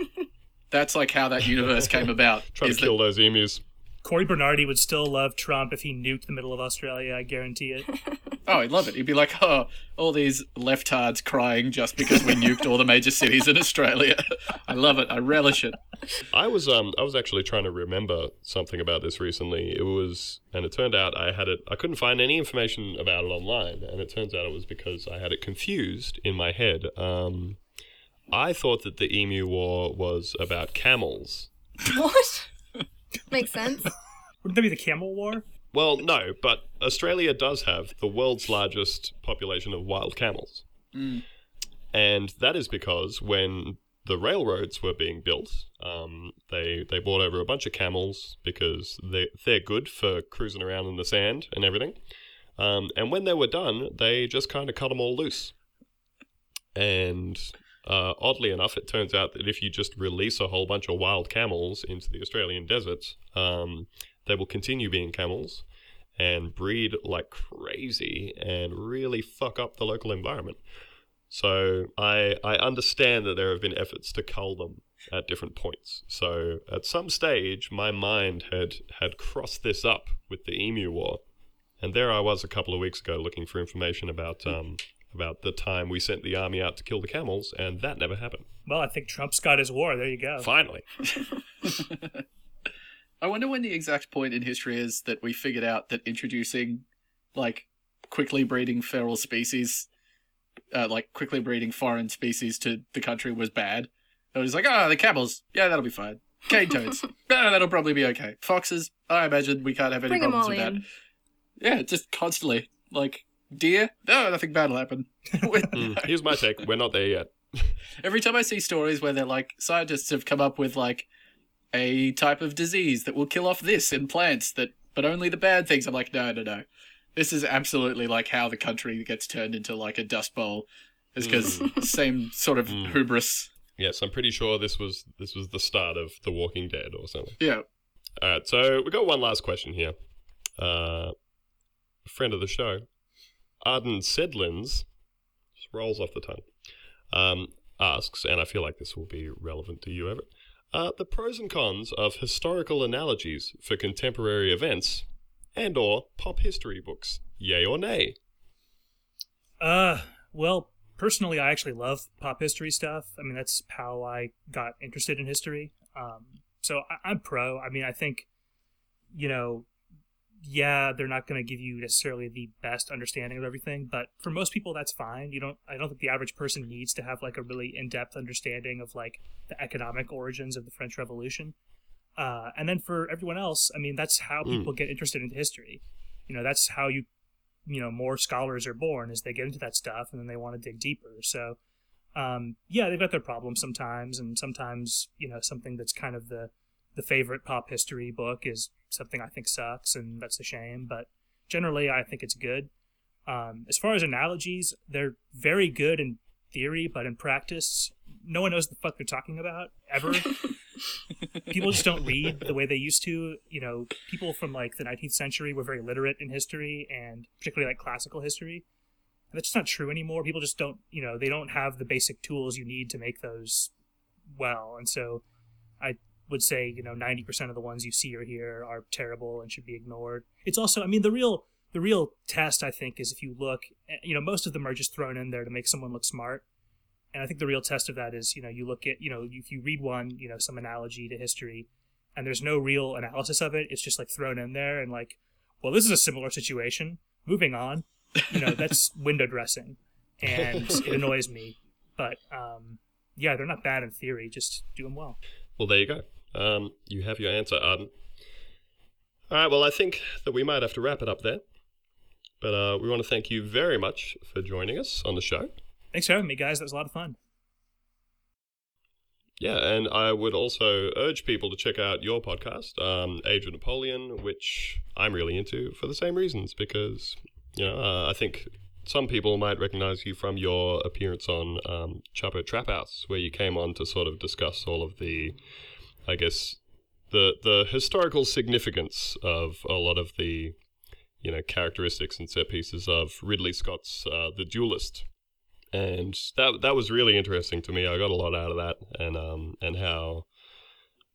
B: (laughs) that's like how that universe came about.
A: Try to
B: is that-
A: kill those emus.
D: Cory Bernardi would still love Trump if he nuked the middle of Australia. I guarantee it. (laughs)
B: oh, he'd love it. He'd be like, oh, all these leftards crying just because we nuked all the major cities in Australia. (laughs) I love it. I relish it.
A: I was um I was actually trying to remember something about this recently. It was and it turned out I had it I couldn't find any information about it online and it turns out it was because I had it confused in my head. Um I thought that the emu war was about camels.
C: What? (laughs) Makes sense.
D: Wouldn't that be the Camel War?
A: Well, no, but Australia does have the world's largest population of wild camels. And that is because when the railroads were being built, um, they, they brought over a bunch of camels because they, they're good for cruising around in the sand and everything. Um, and when they were done, they just kind of cut them all loose. And uh, oddly enough, it turns out that if you just release a whole bunch of wild camels into the Australian deserts, um, they will continue being camels and breed like crazy and really fuck up the local environment. So I I understand that there have been efforts to cull them at different points. So at some stage, my mind had had crossed this up with the Emu War, and there I was a couple of weeks ago looking for information about um about the time we sent the army out to kill the camels, and that never happened.
D: Well, I think Trump's got his war. There you go.
A: Finally, (laughs)
B: I wonder when the exact point in history is that we figured out that introducing, like, quickly breeding feral species, uh, like quickly breeding foreign species to the country was bad. It was like, ah, the camels, yeah, that'll be fine. Cane toads, (laughs) ah, that'll probably be okay. Foxes, I imagine we can't have any
C: Bring
B: problems
C: all
B: with that. Yeah, just constantly. Like, deer, no, nothing bad will happen. (laughs)
A: Mm, here's my take. We're not there yet. (laughs)
B: Every time I see stories where they're like scientists have come up with like a type of disease that will kill off this in plants that but only the bad things, I'm like, no, no, no. This is absolutely like how the country gets turned into like a dust bowl. Is because (laughs) same sort of
A: Mm.
B: hubris.
A: Yes, I'm pretty sure this was this was the start of The Walking Dead or something.
B: Yeah.
A: All right, so we got one last question here. Uh, a friend of the show, Arden Sedlins, rolls off the tongue, um, asks, and I feel like this will be relevant to you, Everett, uh, the pros and cons of historical analogies for contemporary events and or pop history books. Yay or nay?
D: Uh, well, personally, I actually love pop history stuff. I mean, that's how I got interested in history. Um, so I, I'm pro. I mean, I think, you know, yeah, they're not going to give you necessarily the best understanding of everything, but for most people, that's fine. You don't. I don't think the average person needs to have like a really in-depth understanding of like the economic origins of the French Revolution. Uh, and then for everyone else, I mean, that's how
A: Mm.
D: people get interested in history. You know, that's how you you know more scholars are born as they get into that stuff and then they want to dig deeper so um, yeah they've got their problems sometimes and sometimes you know something that's kind of the the favorite pop history book is something i think sucks and that's a shame but generally i think it's good um, as far as analogies they're very good in theory but in practice no one knows the fuck they're talking about ever (laughs) people just don't read the way they used to. You know, people from like the 19th century were very literate in history and particularly like classical history. And that's just not true anymore. People just don't, you know, they don't have the basic tools you need to make those well. And so I would say, you know, 90% of the ones you see or hear are terrible and should be ignored. It's also, I mean, the real the real test I think is if you look, eh, you know, most of them are just thrown in there to make someone look smart and I think the real test of that is, you know, you look at, you know, if you read one, you know, some analogy to history, and there's no real analysis of it, it's just like thrown in there and like, well, this is a similar situation. Moving on, you know, that's (laughs) window dressing, and it annoys me. But um, yeah, they're not bad in theory. Just do them well.
A: Well, there you go. Um, you have your answer, Arden. All right, well, I think that we might have to wrap it up there. But uh, we want to thank you very much for joining us on the show.
D: Thanks for having me, guys. That was a lot of fun.
A: Yeah, and I would also urge people to check out your podcast, um, Age of Napoleon, which I'm really into for the same reasons. Because you know, uh, I think some people might recognize you from your appearance on um, Chapo Trap House, where you came on to sort of discuss all of the, I guess, the the historical significance of a lot of the, you know, characteristics and set pieces of Ridley Scott's uh, The Duelist and that that was really interesting to me. I got a lot out of that, and um and how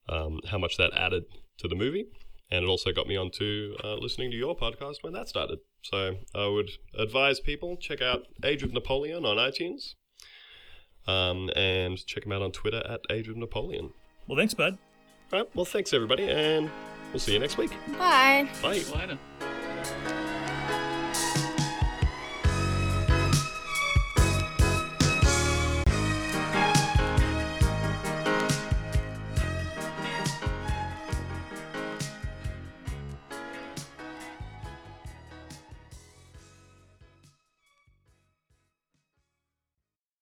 A: um how much that added to the movie, and it also got me onto uh, listening to your podcast when that started. So I would advise people check out Age of Napoleon on iTunes, um and check them out on Twitter at Age of Napoleon.
D: Well, thanks, bud.
A: All right, well, thanks everybody, and we'll see you next week.
C: Bye.
A: Bye.
B: Later.